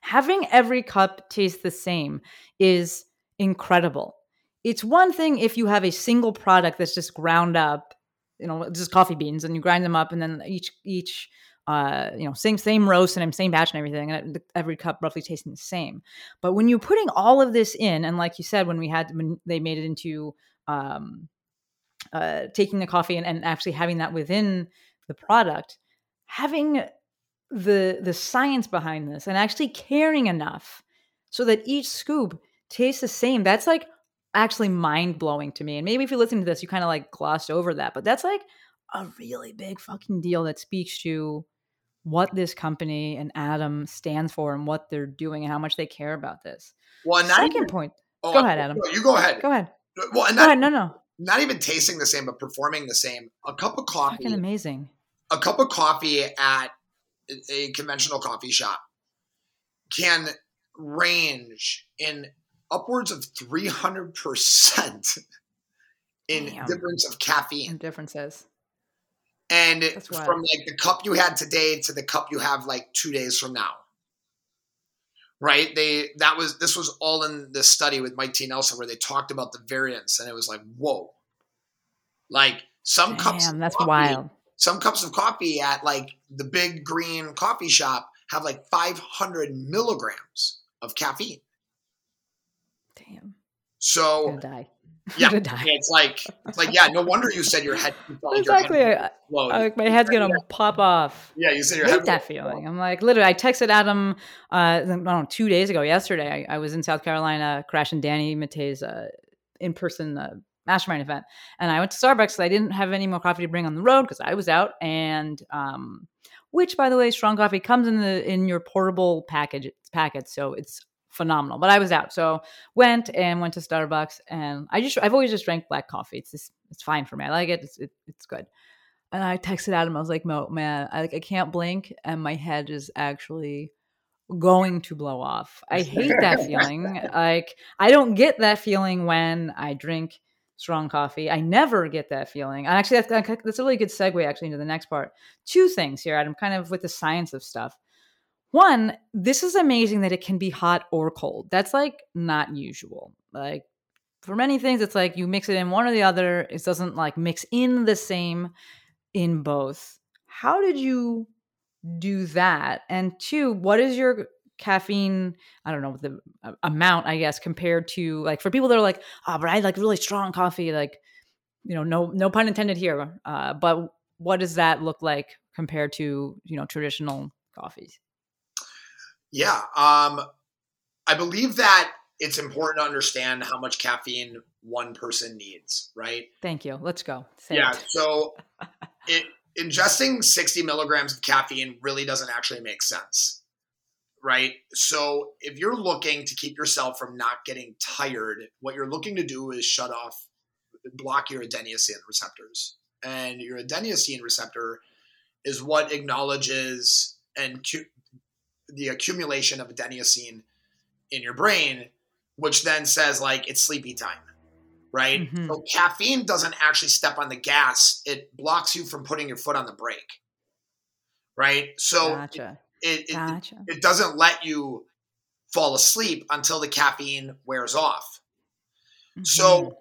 Having every cup taste the same is incredible. It's one thing if you have a single product that's just ground up, you know, just coffee beans, and you grind them up, and then each each uh, you know, same same roast and same batch and everything, and every cup roughly tasting the same. But when you're putting all of this in, and like you said, when we had when they made it into um, uh, taking the coffee and, and actually having that within the product, having the the science behind this, and actually caring enough so that each scoop tastes the same. That's like actually mind blowing to me. And maybe if you listen to this, you kind of like glossed over that, but that's like a really big fucking deal that speaks to what this company and Adam stands for and what they're doing and how much they care about this. Well, not Second even, point. oh, Go ahead, oh, Adam. no, You go ahead. Go ahead. Well, and not, ahead. No, no. not even tasting the same, but performing the same. A cup of coffee, Fucking amazing. a cup of coffee at a conventional coffee shop can range in upwards of 300% in Damn. difference of caffeine. And differences. And from like the cup you had today to the cup you have like two days from now. Right? They that was this was all in this study with Mike T. Nelson where they talked about the variance and it was like, whoa. Like some cups Damn, of that's coffee- wild. some cups of coffee at like the big green coffee shop have like 500 milligrams of caffeine. Damn. So die. yeah, it's like it's like yeah. No wonder you said your head. Exactly. Your head I, like my head's gonna pop off. yeah, you said your hate head. that feeling. I'm like, literally, I texted Adam, uh, I don't know, two days ago, yesterday. I, I was in South Carolina crashing Danny Matta's uh, in person uh, mastermind event. And I went to Starbucks I didn't have any more coffee to bring on the road because I was out. And, um, which, by the way, strong coffee comes in the in your portable package packet, so it's phenomenal. But I was out, so went and went to Starbucks, and I just I've always just drank black coffee. It's just it's fine for me. I like it. It's it, it's good. And I texted Adam. I was like, "Mo, man, I, like I can't blink, and my head is actually going to blow off. I hate that feeling. Like I don't get that feeling when I drink strong coffee. I never get that feeling. And actually, that's, that's a really good segue actually into the next part. Two things here, Adam, kind of with the science of stuff. One, this is amazing that it can be hot or cold. That's like not usual. Like for many things, it's like you mix it in one or the other. It doesn't like mix in the same in both. How did you do that? And two, what is your caffeine i don't know the uh, amount i guess compared to like for people that are like oh but i like really strong coffee like you know no no pun intended here uh but what does that look like compared to you know traditional coffees Yeah. Um, I believe that it's important to understand how much caffeine one person needs, right? thank you let's go Say yeah. it. So it, ingesting 60 milligrams of caffeine really doesn't actually make sense, right? So if you're looking to keep yourself from not getting tired, what you're looking to do is shut off, block your adenosine receptors. And your adenosine receptor is what acknowledges and cu- the accumulation of adenosine in your brain, which then says like it's sleepy time, right? Mhm. So caffeine doesn't actually step on the gas; it blocks you from putting your foot on the brake, right? So gotcha it, it gotcha it doesn't let you fall asleep until the caffeine wears off. Mhm. So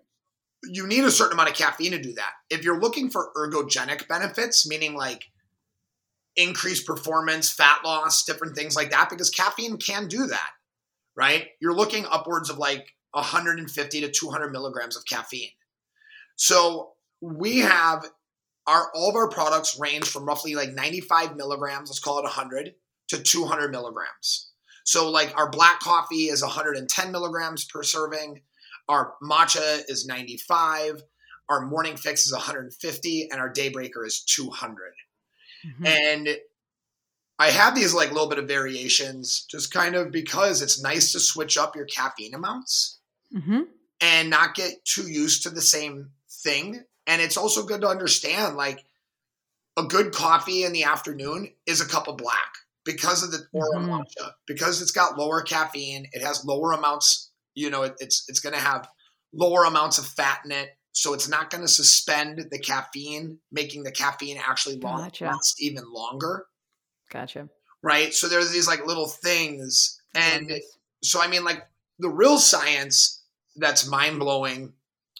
you need a certain amount of caffeine to do that. If you're looking for ergogenic benefits, meaning like increased performance, fat loss, different things like that, because caffeine can do that, right? You're looking upwards of like 150 to 200 milligrams of caffeine. So we have our all of our products range from roughly like 95 milligrams, let's call it 100, to 200 milligrams. So like our black coffee is 110 milligrams per serving. Our matcha is 95. Our morning fix is 150, and our daybreaker is 200. Mhm. And I have these like little bit of variations just kind of because it's nice to switch up your caffeine amounts Mhm. and not get too used to the same thing. And it's also good to understand like a good coffee in the afternoon is a cup of black because of the aura Mhm. matcha, because it's got lower caffeine, it has lower amounts, you know, it, it's it's going to have lower amounts of fat in it. So it's not going to suspend the caffeine, making the caffeine actually long, Gotcha. last even longer gotcha right? So there's these like little things, and so I mean, like the real science that's mind blowing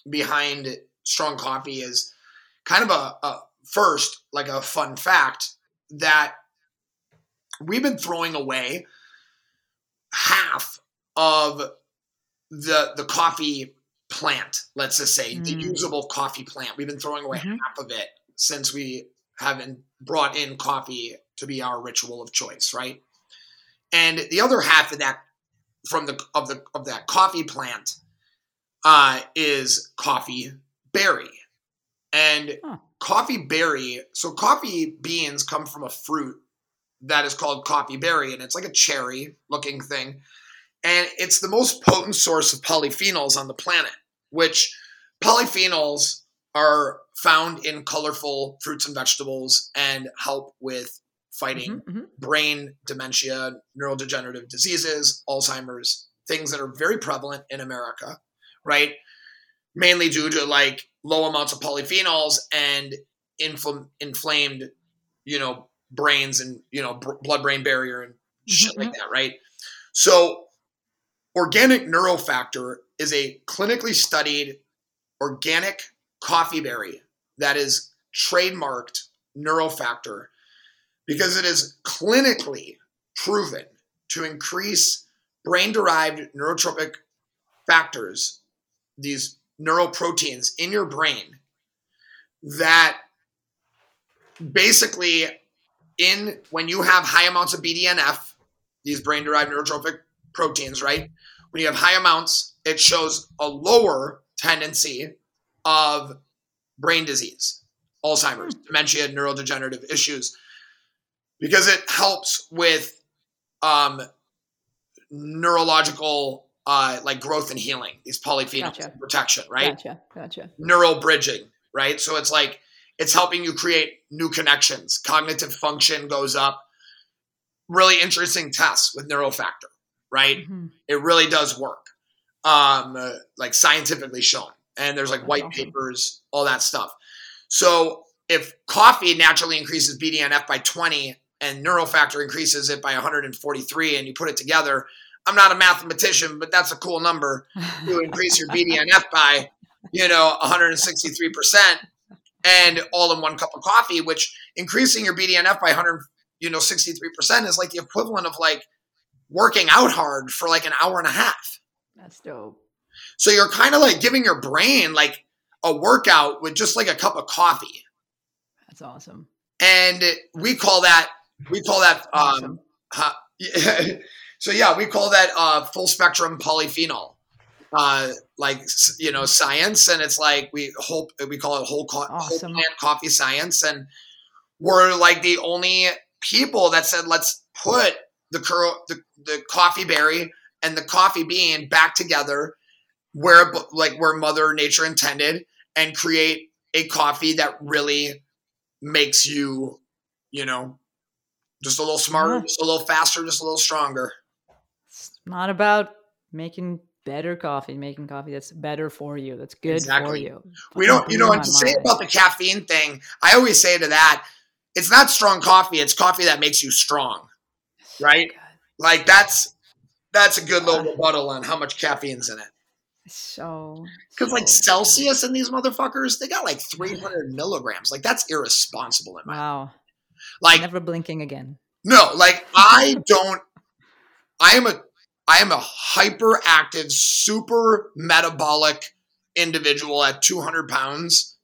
behind strong coffee is kind of a, a first like a fun fact that we've been throwing away half of the the coffee plant let's just say the Mm. usable coffee plant we've been throwing away Mhm. half of it since we haven't brought in coffee to be our ritual of choice right and the other half of that from the of the of that coffee plant uh, is coffee berry, and Huh. coffee berry. So coffee beans come from a fruit that is called coffee berry, and it's like a cherry looking thing, and it's the most potent source of polyphenols on the planet. Which polyphenols are found in colorful fruits and vegetables and help with fighting Mhm, mhm. brain dementia, neurodegenerative diseases, Alzheimer's, things that are very prevalent in America, right? Mainly due to like low amounts of polyphenols and infl- inflamed, you know, brains and, you know, br- blood brain barrier and shit like that, right? So, organic neurofactor is a clinically studied organic coffee berry that is trademarked neurofactor because it is clinically proven to increase brain derived neurotrophic factors, these neuroproteins in your brain that basically in when you have high amounts of BDNF, these brain derived neurotrophic proteins, right? When you have high amounts, it shows a lower tendency of brain disease, Alzheimer's, dementia, neurodegenerative issues because it helps with um, neurological uh, like growth and healing, these polyphenols, Gotcha. protection, right? Gotcha. Gotcha. Neural bridging, right? So it's like it's helping you create new connections. Cognitive function goes up. Really interesting tests with neurofactor, right? Mhm. It really does work, um, uh, like scientifically shown. And there's like white papers, all that stuff. So if coffee naturally increases BDNF by 20 and neurofactor increases it by 143, and you put it together, I'm not a mathematician, but that's a cool number to increase your BDNF by, you know, 163%, and all in one cup of coffee, which increasing your BDNF by 100, you know, 63% is like the equivalent of like working out hard for like an hour and a half. That's dope. So you're kind of like giving your brain like a workout with just like a cup of coffee. That's awesome. And we call that, we call that, um, Awesome. so yeah, we call that uh, full spectrum polyphenol, uh, like you know science, and it's like we hope we call it whole, co- whole plant coffee science, and we're like the only people that said let's put the curl, the, the coffee berry and the coffee bean back together where like where Mother Nature intended, and create a coffee that really makes you, you know, just a little smarter, just a little faster, just a little stronger. It's not about making better coffee, making coffee that's better for you, that's good for you. We don't, you know, and to say about the caffeine thing, I always say to that, it's not strong coffee, it's coffee that makes you strong, right? Oh God, Like that's that's a good little Yeah. rebuttal on how much caffeine's in it. so Because like Celsius and these motherfuckers, they got like 300 milligrams. Like that's irresponsible in my Wow. like Never blinking again. No, like I don't. I am a I am a hyperactive, super metabolic individual at 200 pounds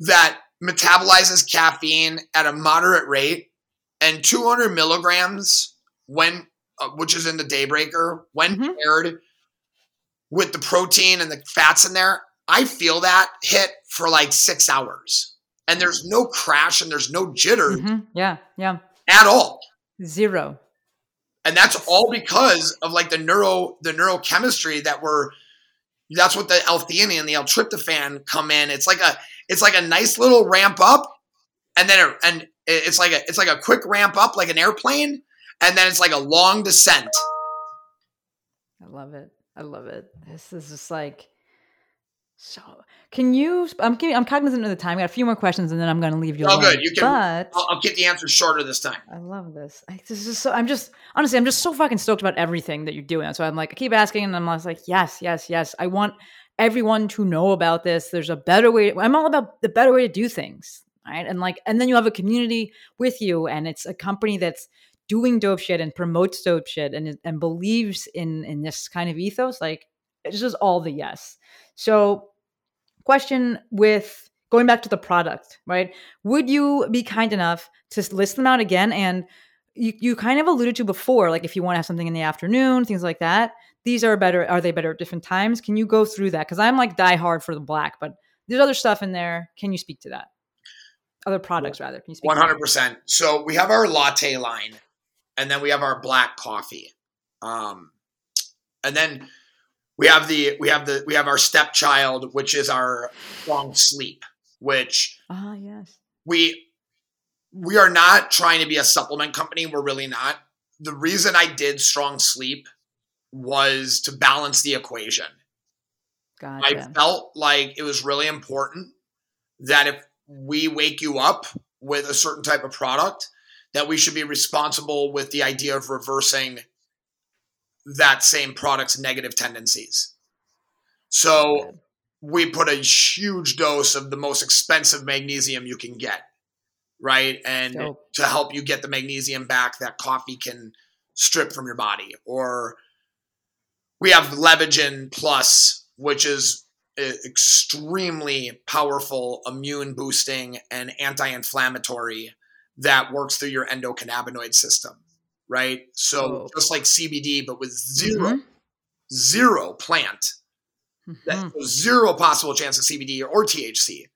that metabolizes caffeine at a moderate rate, and 200 milligrams when uh, which is in the Daybreaker when Mhm. paired with the protein and the fats in there, I feel that hit for like six hours, and there's no crash and there's no jitter Mhm. Yeah. Yeah. at all Zero. and that's all because of like the neuro the neurochemistry that we're that's what the l-theanine and the l-tryptophan come in it's like a it's like a nice little ramp up and then it, and it's like a it's like a quick ramp up like an airplane and then it's like a long descent I love it. I love it. This is just like so. Can you? I'm giving, I'm cognizant of the time. I got a few more questions, and then I'm going to leave you. Oh, alone. good. You can- But I'll, I'll get the answer shorter this time I love this. I, this is so. I'm just honestly, I'm just so fucking stoked about everything that you're doing. So I'm like, I keep asking, and I'm like, yes, yes, yes. I want everyone to know about this. There's a better way. I'm all about the better way to do things, right? And like, and then you have a community with you, and it's a company that's doing dope shit and promotes dope shit and and believes in in this kind of ethos. Like, it's just all the yes. So, question with going back to the product, right? would you be kind enough to list them out again and you, you kind of alluded to before, like if you want to have something in the afternoon, things like that. These are better. Are they better at different times? Can you go through that? Because I'm like die hard for the black, but there's other stuff in there. Can you speak to that? Other products, rather. Can you speak? One hundred percent. So we have our latte line, and then we have our black coffee, um, and then we have the we have the we have our stepchild, which is our strong sleep, which Ah, yes. we we are not trying to be a supplement company. We're really not. The reason I did strong sleep was to balance the equation. Gotcha. I felt like it was really important that if we wake you up with a certain type of product, that we should be responsible with the idea of reversing that same product's negative tendencies. So we put a huge dose of the most expensive magnesium you can get, right? And Dope. to help you get the magnesium back that coffee can strip from your body. Or we have Levagen Plus, which is extremely powerful immune boosting and anti-inflammatory that works through your endocannabinoid system, right? So Dope. just like CBD, but with 0 Mhm. zero plant, that Mhm. there's zero possible chance of CBD or THC.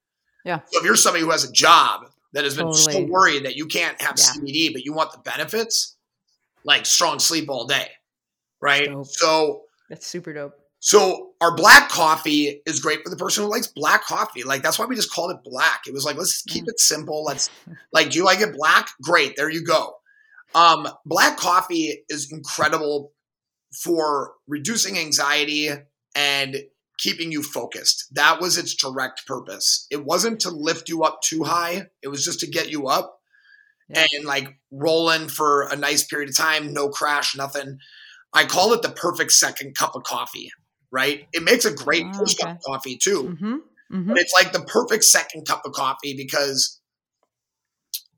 Yeah. So if you're somebody who has a job that has been so worried that you can't have Yeah. CBD, but you want the benefits, like strong sleep all day, right? Dope. So That's super dope. so our black coffee is great for the person who likes black coffee. Like that's why we just called it black. It was like let's keep it simple. Let's like do you like it black? Great, there you go. Um, black coffee is incredible for reducing anxiety and keeping you focused. That was its direct purpose. It wasn't to lift you up too high. It was just to get you up Yeah. and like rolling for a nice period of time, no crash, nothing. I call it the perfect second cup of coffee, right? It makes a great Ah, first cup of coffee too, Mm-hmm. Mm-hmm. but it's like the perfect second cup of coffee because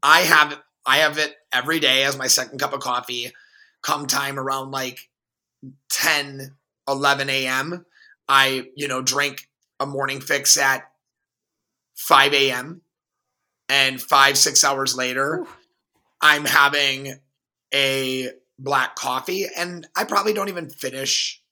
I have I have it every day as my second cup of coffee. Come time around like 10, 11 a.m. I, you know, drink a morning fix at 5 a.m. And five, six hours later, I'm having a black coffee and I probably don't even finish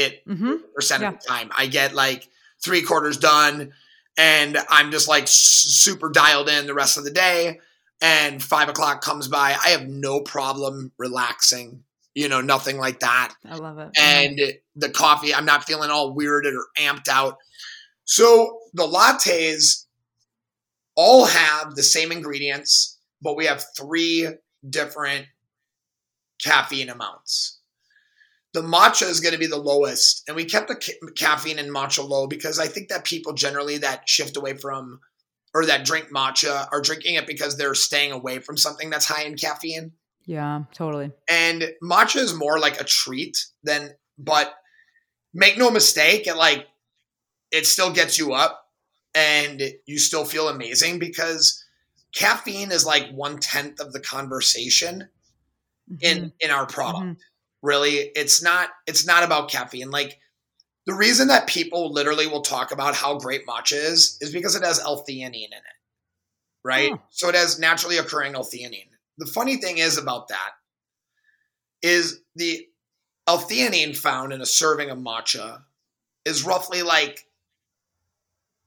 it Mm-hmm. percent Yeah. of the time. I get like three quarters done and I'm just like super dialed in the rest of the day. And five o'clock comes by. I have no problem relaxing, you know, nothing like that. I love it. And the coffee, I'm not feeling all weirded or amped out. So the lattes all have the same ingredients, but we have three different caffeine amounts. The matcha is going to be the lowest, and we kept the ca- caffeine in matcha low because I think that people generally that shift away from or that drink matcha are drinking it because they're staying away from something that's high in caffeine. yeah, totally. And matcha is more like a treat than, but make no mistake, it like it still gets you up and you still feel amazing because caffeine is like one tenth of the conversation in in our product Mhm. Really it's not it's not about caffeine. Like the reason that people literally will talk about how great matcha is is because it has l-theanine in it right? Oh. so it has naturally occurring l-theanine. The funny thing is about that is the l-theanine found in a serving of matcha is roughly like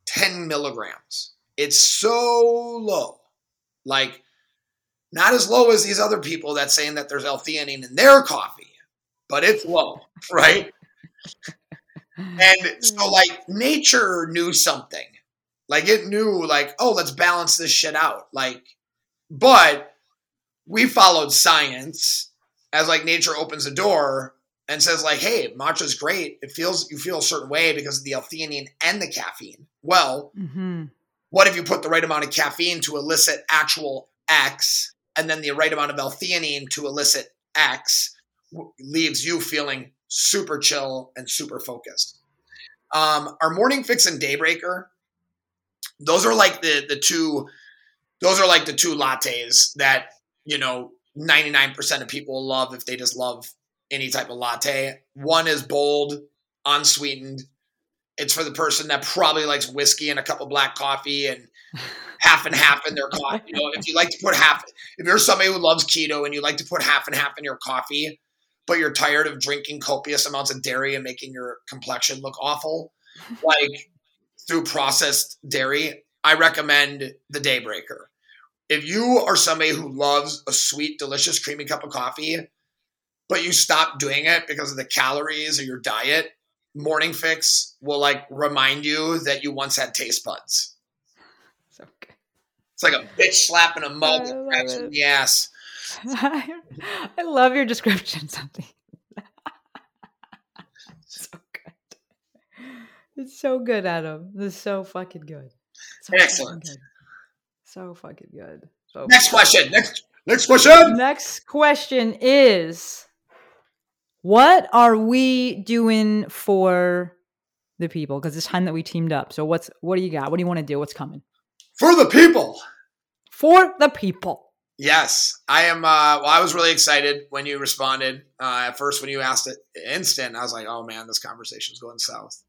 10 milligrams. It's so low. Like not as low as these other people that saying that there's L-theanine in their coffee, but it's low, right? and so like nature knew something. Like it knew like, oh, let's balance this shit out. Like, but we followed science as like nature opens the door and says like, hey, matcha's great. It feels you feel a certain way because of the L-theanine and the caffeine. Well, Mm-hmm. what if you put the right amount of caffeine to elicit actual X and then the right amount of L-theanine to elicit X leaves you feeling super chill and super focused. Um, our morning fix and daybreaker, those are like the the two, those are like the two lattes that you know 99% of people love if they just love any type of latte. One is bold, unsweetened. It's for the person that probably likes whiskey and a cup of black coffee and half and half in their coffee. You know, if you like to put half, if you're somebody who loves keto and you like to put half and half in your coffee, but you're tired of drinking copious amounts of dairy and making your complexion look awful, like through processed dairy, I recommend the Daybreaker. If you are somebody who loves a sweet, delicious, creamy cup of coffee, but you stop doing it because of the calories or your diet, Morning Fix will like remind you that you once had taste buds. So good. It's like a bitch slapping a mug I that love grabs you it. in the ass. I love your description. Something so good. It's so good, Adam. This is so fucking good. So fucking Excellent. good. So fucking good. So Next fucking question. Next next question. Next question is what are we doing for the people? Because it's time that we teamed up. So what's what do you got? What do you want to do? What's coming? For the people. For the people. Yes, I am. Uh, well, I was really excited when you responded. Uh, at first, when you asked it instant, I was like, "Oh man, this conversation's going south."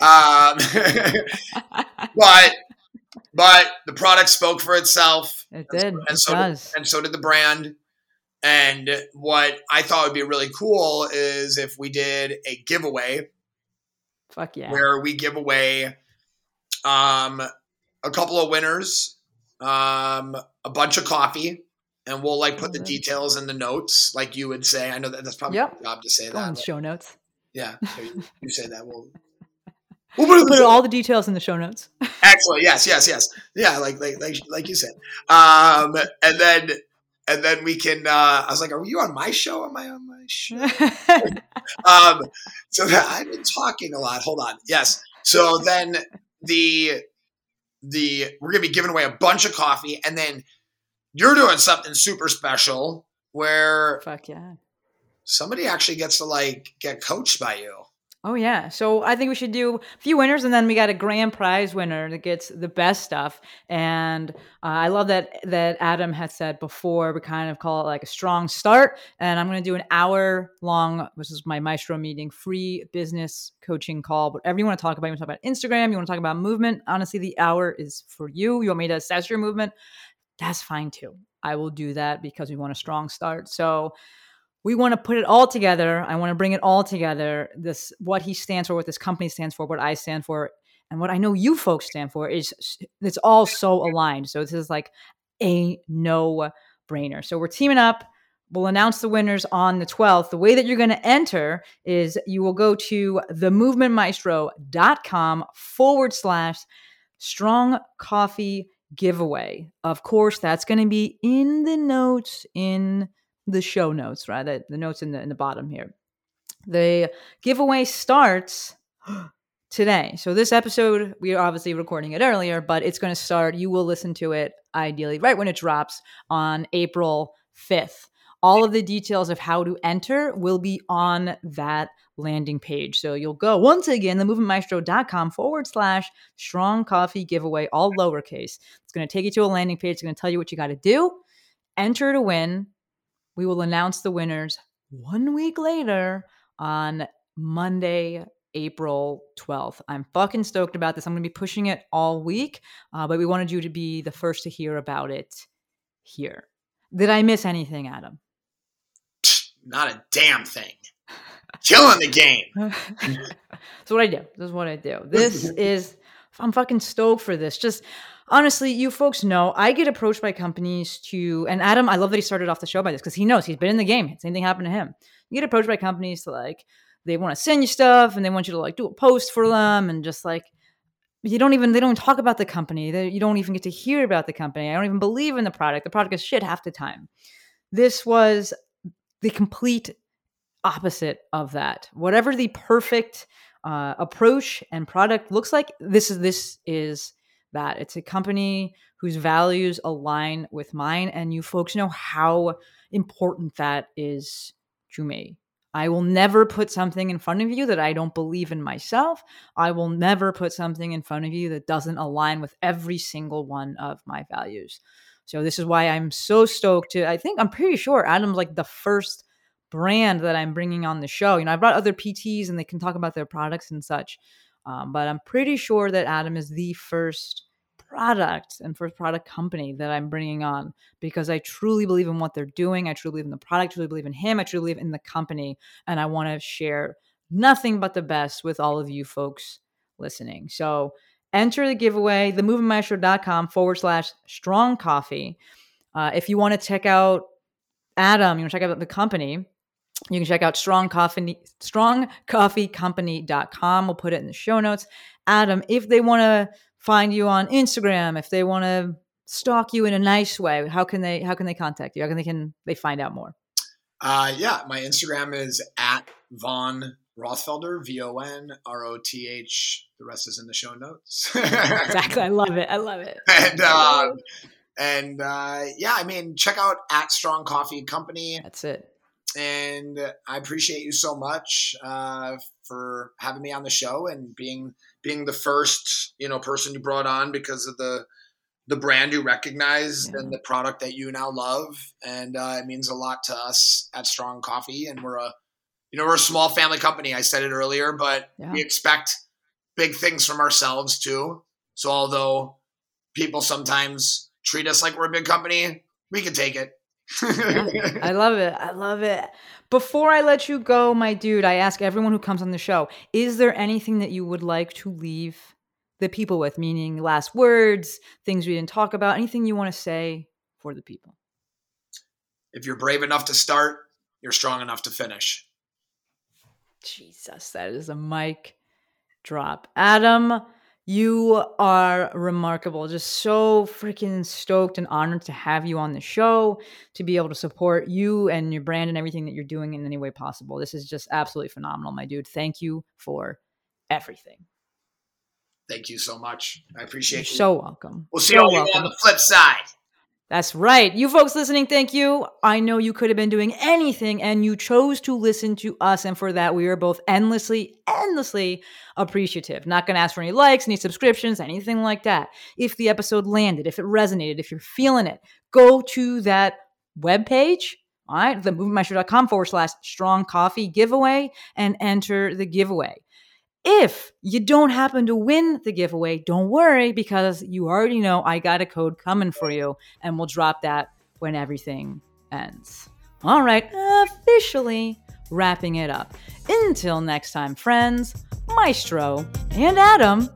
Um, but but the product spoke for itself, It did. and It so does. did, and so did the brand. And what I thought would be really cool is if we did a giveaway Fuck yeah. where we give away um, a couple of winners, um, a bunch of coffee, and we'll like put the Mhm. details in the notes, like you would say. I know that that's probably Yep. your job to say Go on that. show notes. Yeah, so you, you say that. We'll we'll put, We'll put all the details in the show notes. Excellent. Yes, yes, yes. Yeah, like like like, like you said. Um, and then and then we can. Uh, I was like, "Are you on my show? Am I on my show?" um, so that, I've been talking a lot. Hold on. Yes. So then the the we're gonna be giving away a bunch of coffee, and then you're doing something super special where Fuck yeah. somebody actually gets to like get coached by you. Oh yeah. So I think we should do a few winners, and then we got a grand prize winner that gets the best stuff. And uh, I love that that Adam had said before. We kind of call it like a strong start. And I'm going to do an hour long. This is my Maestro meeting, free business coaching call. Whatever you want to talk about. You want to talk about Instagram. You want to talk about movement. Honestly, the hour is for you. You want me to assess your movement? That's fine too. I will do that because we want a strong start. So we want to put it all together. I want to bring it all together. This what he stands for, what this company stands for, what I stand for, and what I know you folks stand for is it's all so aligned. So this is like a no brainer. So we're teaming up. We'll announce the winners on the 12th. The way that you're going to enter is you will go to themovementmaestro.com forward slash strong coffee giveaway. Of course, that's going to be in the notes in the show notes, right? The, the notes in the in the bottom here. The giveaway starts today. So this episode, we are obviously recording it earlier, but it's going to start. You will listen to it ideally right when it drops on April 5th. All of the details of how to enter will be on that landing page. So you'll go once again, themovementmaestro.com forward slash strong coffee giveaway, all lowercase. It's going to take you to a landing page. It's going to tell you what you got to do. Enter to win. We will announce the winners one week later on Monday, April 12th. I'm fucking stoked about this. I'm going to be pushing it all week, uh, but we wanted you to be the first to hear about it here. Did I miss anything, Adam? Not a damn thing. Killing the game. That's what I do. This is what I do. This is, I'm fucking stoked for this. Just honestly, you folks know I get approached by companies to, and Adam, I love that he started off the show by this because he knows he's been in the game. Same thing happened to him. You get approached by companies to like, they want to send you stuff and they want you to like do a post for them and just like, you don't even, they don't talk about the company. They, you don't even get to hear about the company. I don't even believe in the product. The product is shit half the time. This was the complete opposite of that. Whatever the perfect uh, approach and product looks like, this is this is that. It's a company whose values align with mine, and you folks know how important that is to me. I will never put something in front of you that I don't believe in myself. I will never put something in front of you that doesn't align with every single one of my values. So this is why I'm so stoked to. I think I'm pretty sure Adam's like the first brand that I'm bringing on the show. You know, I've brought other PTs and they can talk about their products and such, um, but I'm pretty sure that Adam is the first product and first product company that I'm bringing on because I truly believe in what they're doing. I truly believe in the product, I truly believe in him, I truly believe in the company. And I want to share nothing but the best with all of you folks listening. So enter the giveaway, themovementmaestro.com forward slash strong coffee. Uh, if you want to check out Adam, you want to check out the company, you can check out strong coffee strongcoffeecompany.com. We'll put it in the show notes. Adam, if they want to find you on Instagram, if they want to stalk you in a nice way, how can they how can they contact you? How can they can they find out more? Uh, yeah, my Instagram is at Von Rothfelder, V O N R O T H. The rest is in the show notes. exactly. I love it. I love it. And um, and uh, yeah, I mean, check out at Strong Coffee Company. That's it. And I appreciate you so much uh, for having me on the show and being being the first you know person you brought on because of the the brand you recognized Yeah. and the product that you now love and uh, it means a lot to us at strong coffee and we're a you know we're a small family company i said it earlier but Yeah. we expect big things from ourselves too so although people sometimes treat us like we're a big company we can take it I love it. I love it. Before I let you go, my dude, I ask everyone who comes on the show, is there anything that you would like to leave the people with, meaning last words, things we didn't talk about, anything you want to say for the people? if you're brave enough to start you're strong enough to finish Jesus, that is a mic drop. Adam, you are remarkable. Just so freaking stoked and honored to have you on the show, to be able to support you and your brand and everything that you're doing in any way possible. This is just absolutely phenomenal, my dude. Thank you for everything. thank you so much i You're appreciate you so welcome. we'll see so you welcome. on the flip side That's right. You folks listening, thank you. I know you could have been doing anything and you chose to listen to us. And for that, we are both endlessly, endlessly appreciative. Not going to ask for any likes, any subscriptions, anything like that. If the episode landed, if it resonated, if you're feeling it, go to that webpage. All right, themovementmaestro.com forward slash strong coffee giveaway and enter the giveaway. If you don't happen to win the giveaway, don't worry because you already know I got a code coming for you and we'll drop that when everything ends. All right, officially wrapping it up. Until next time, friends, Maestro and Adam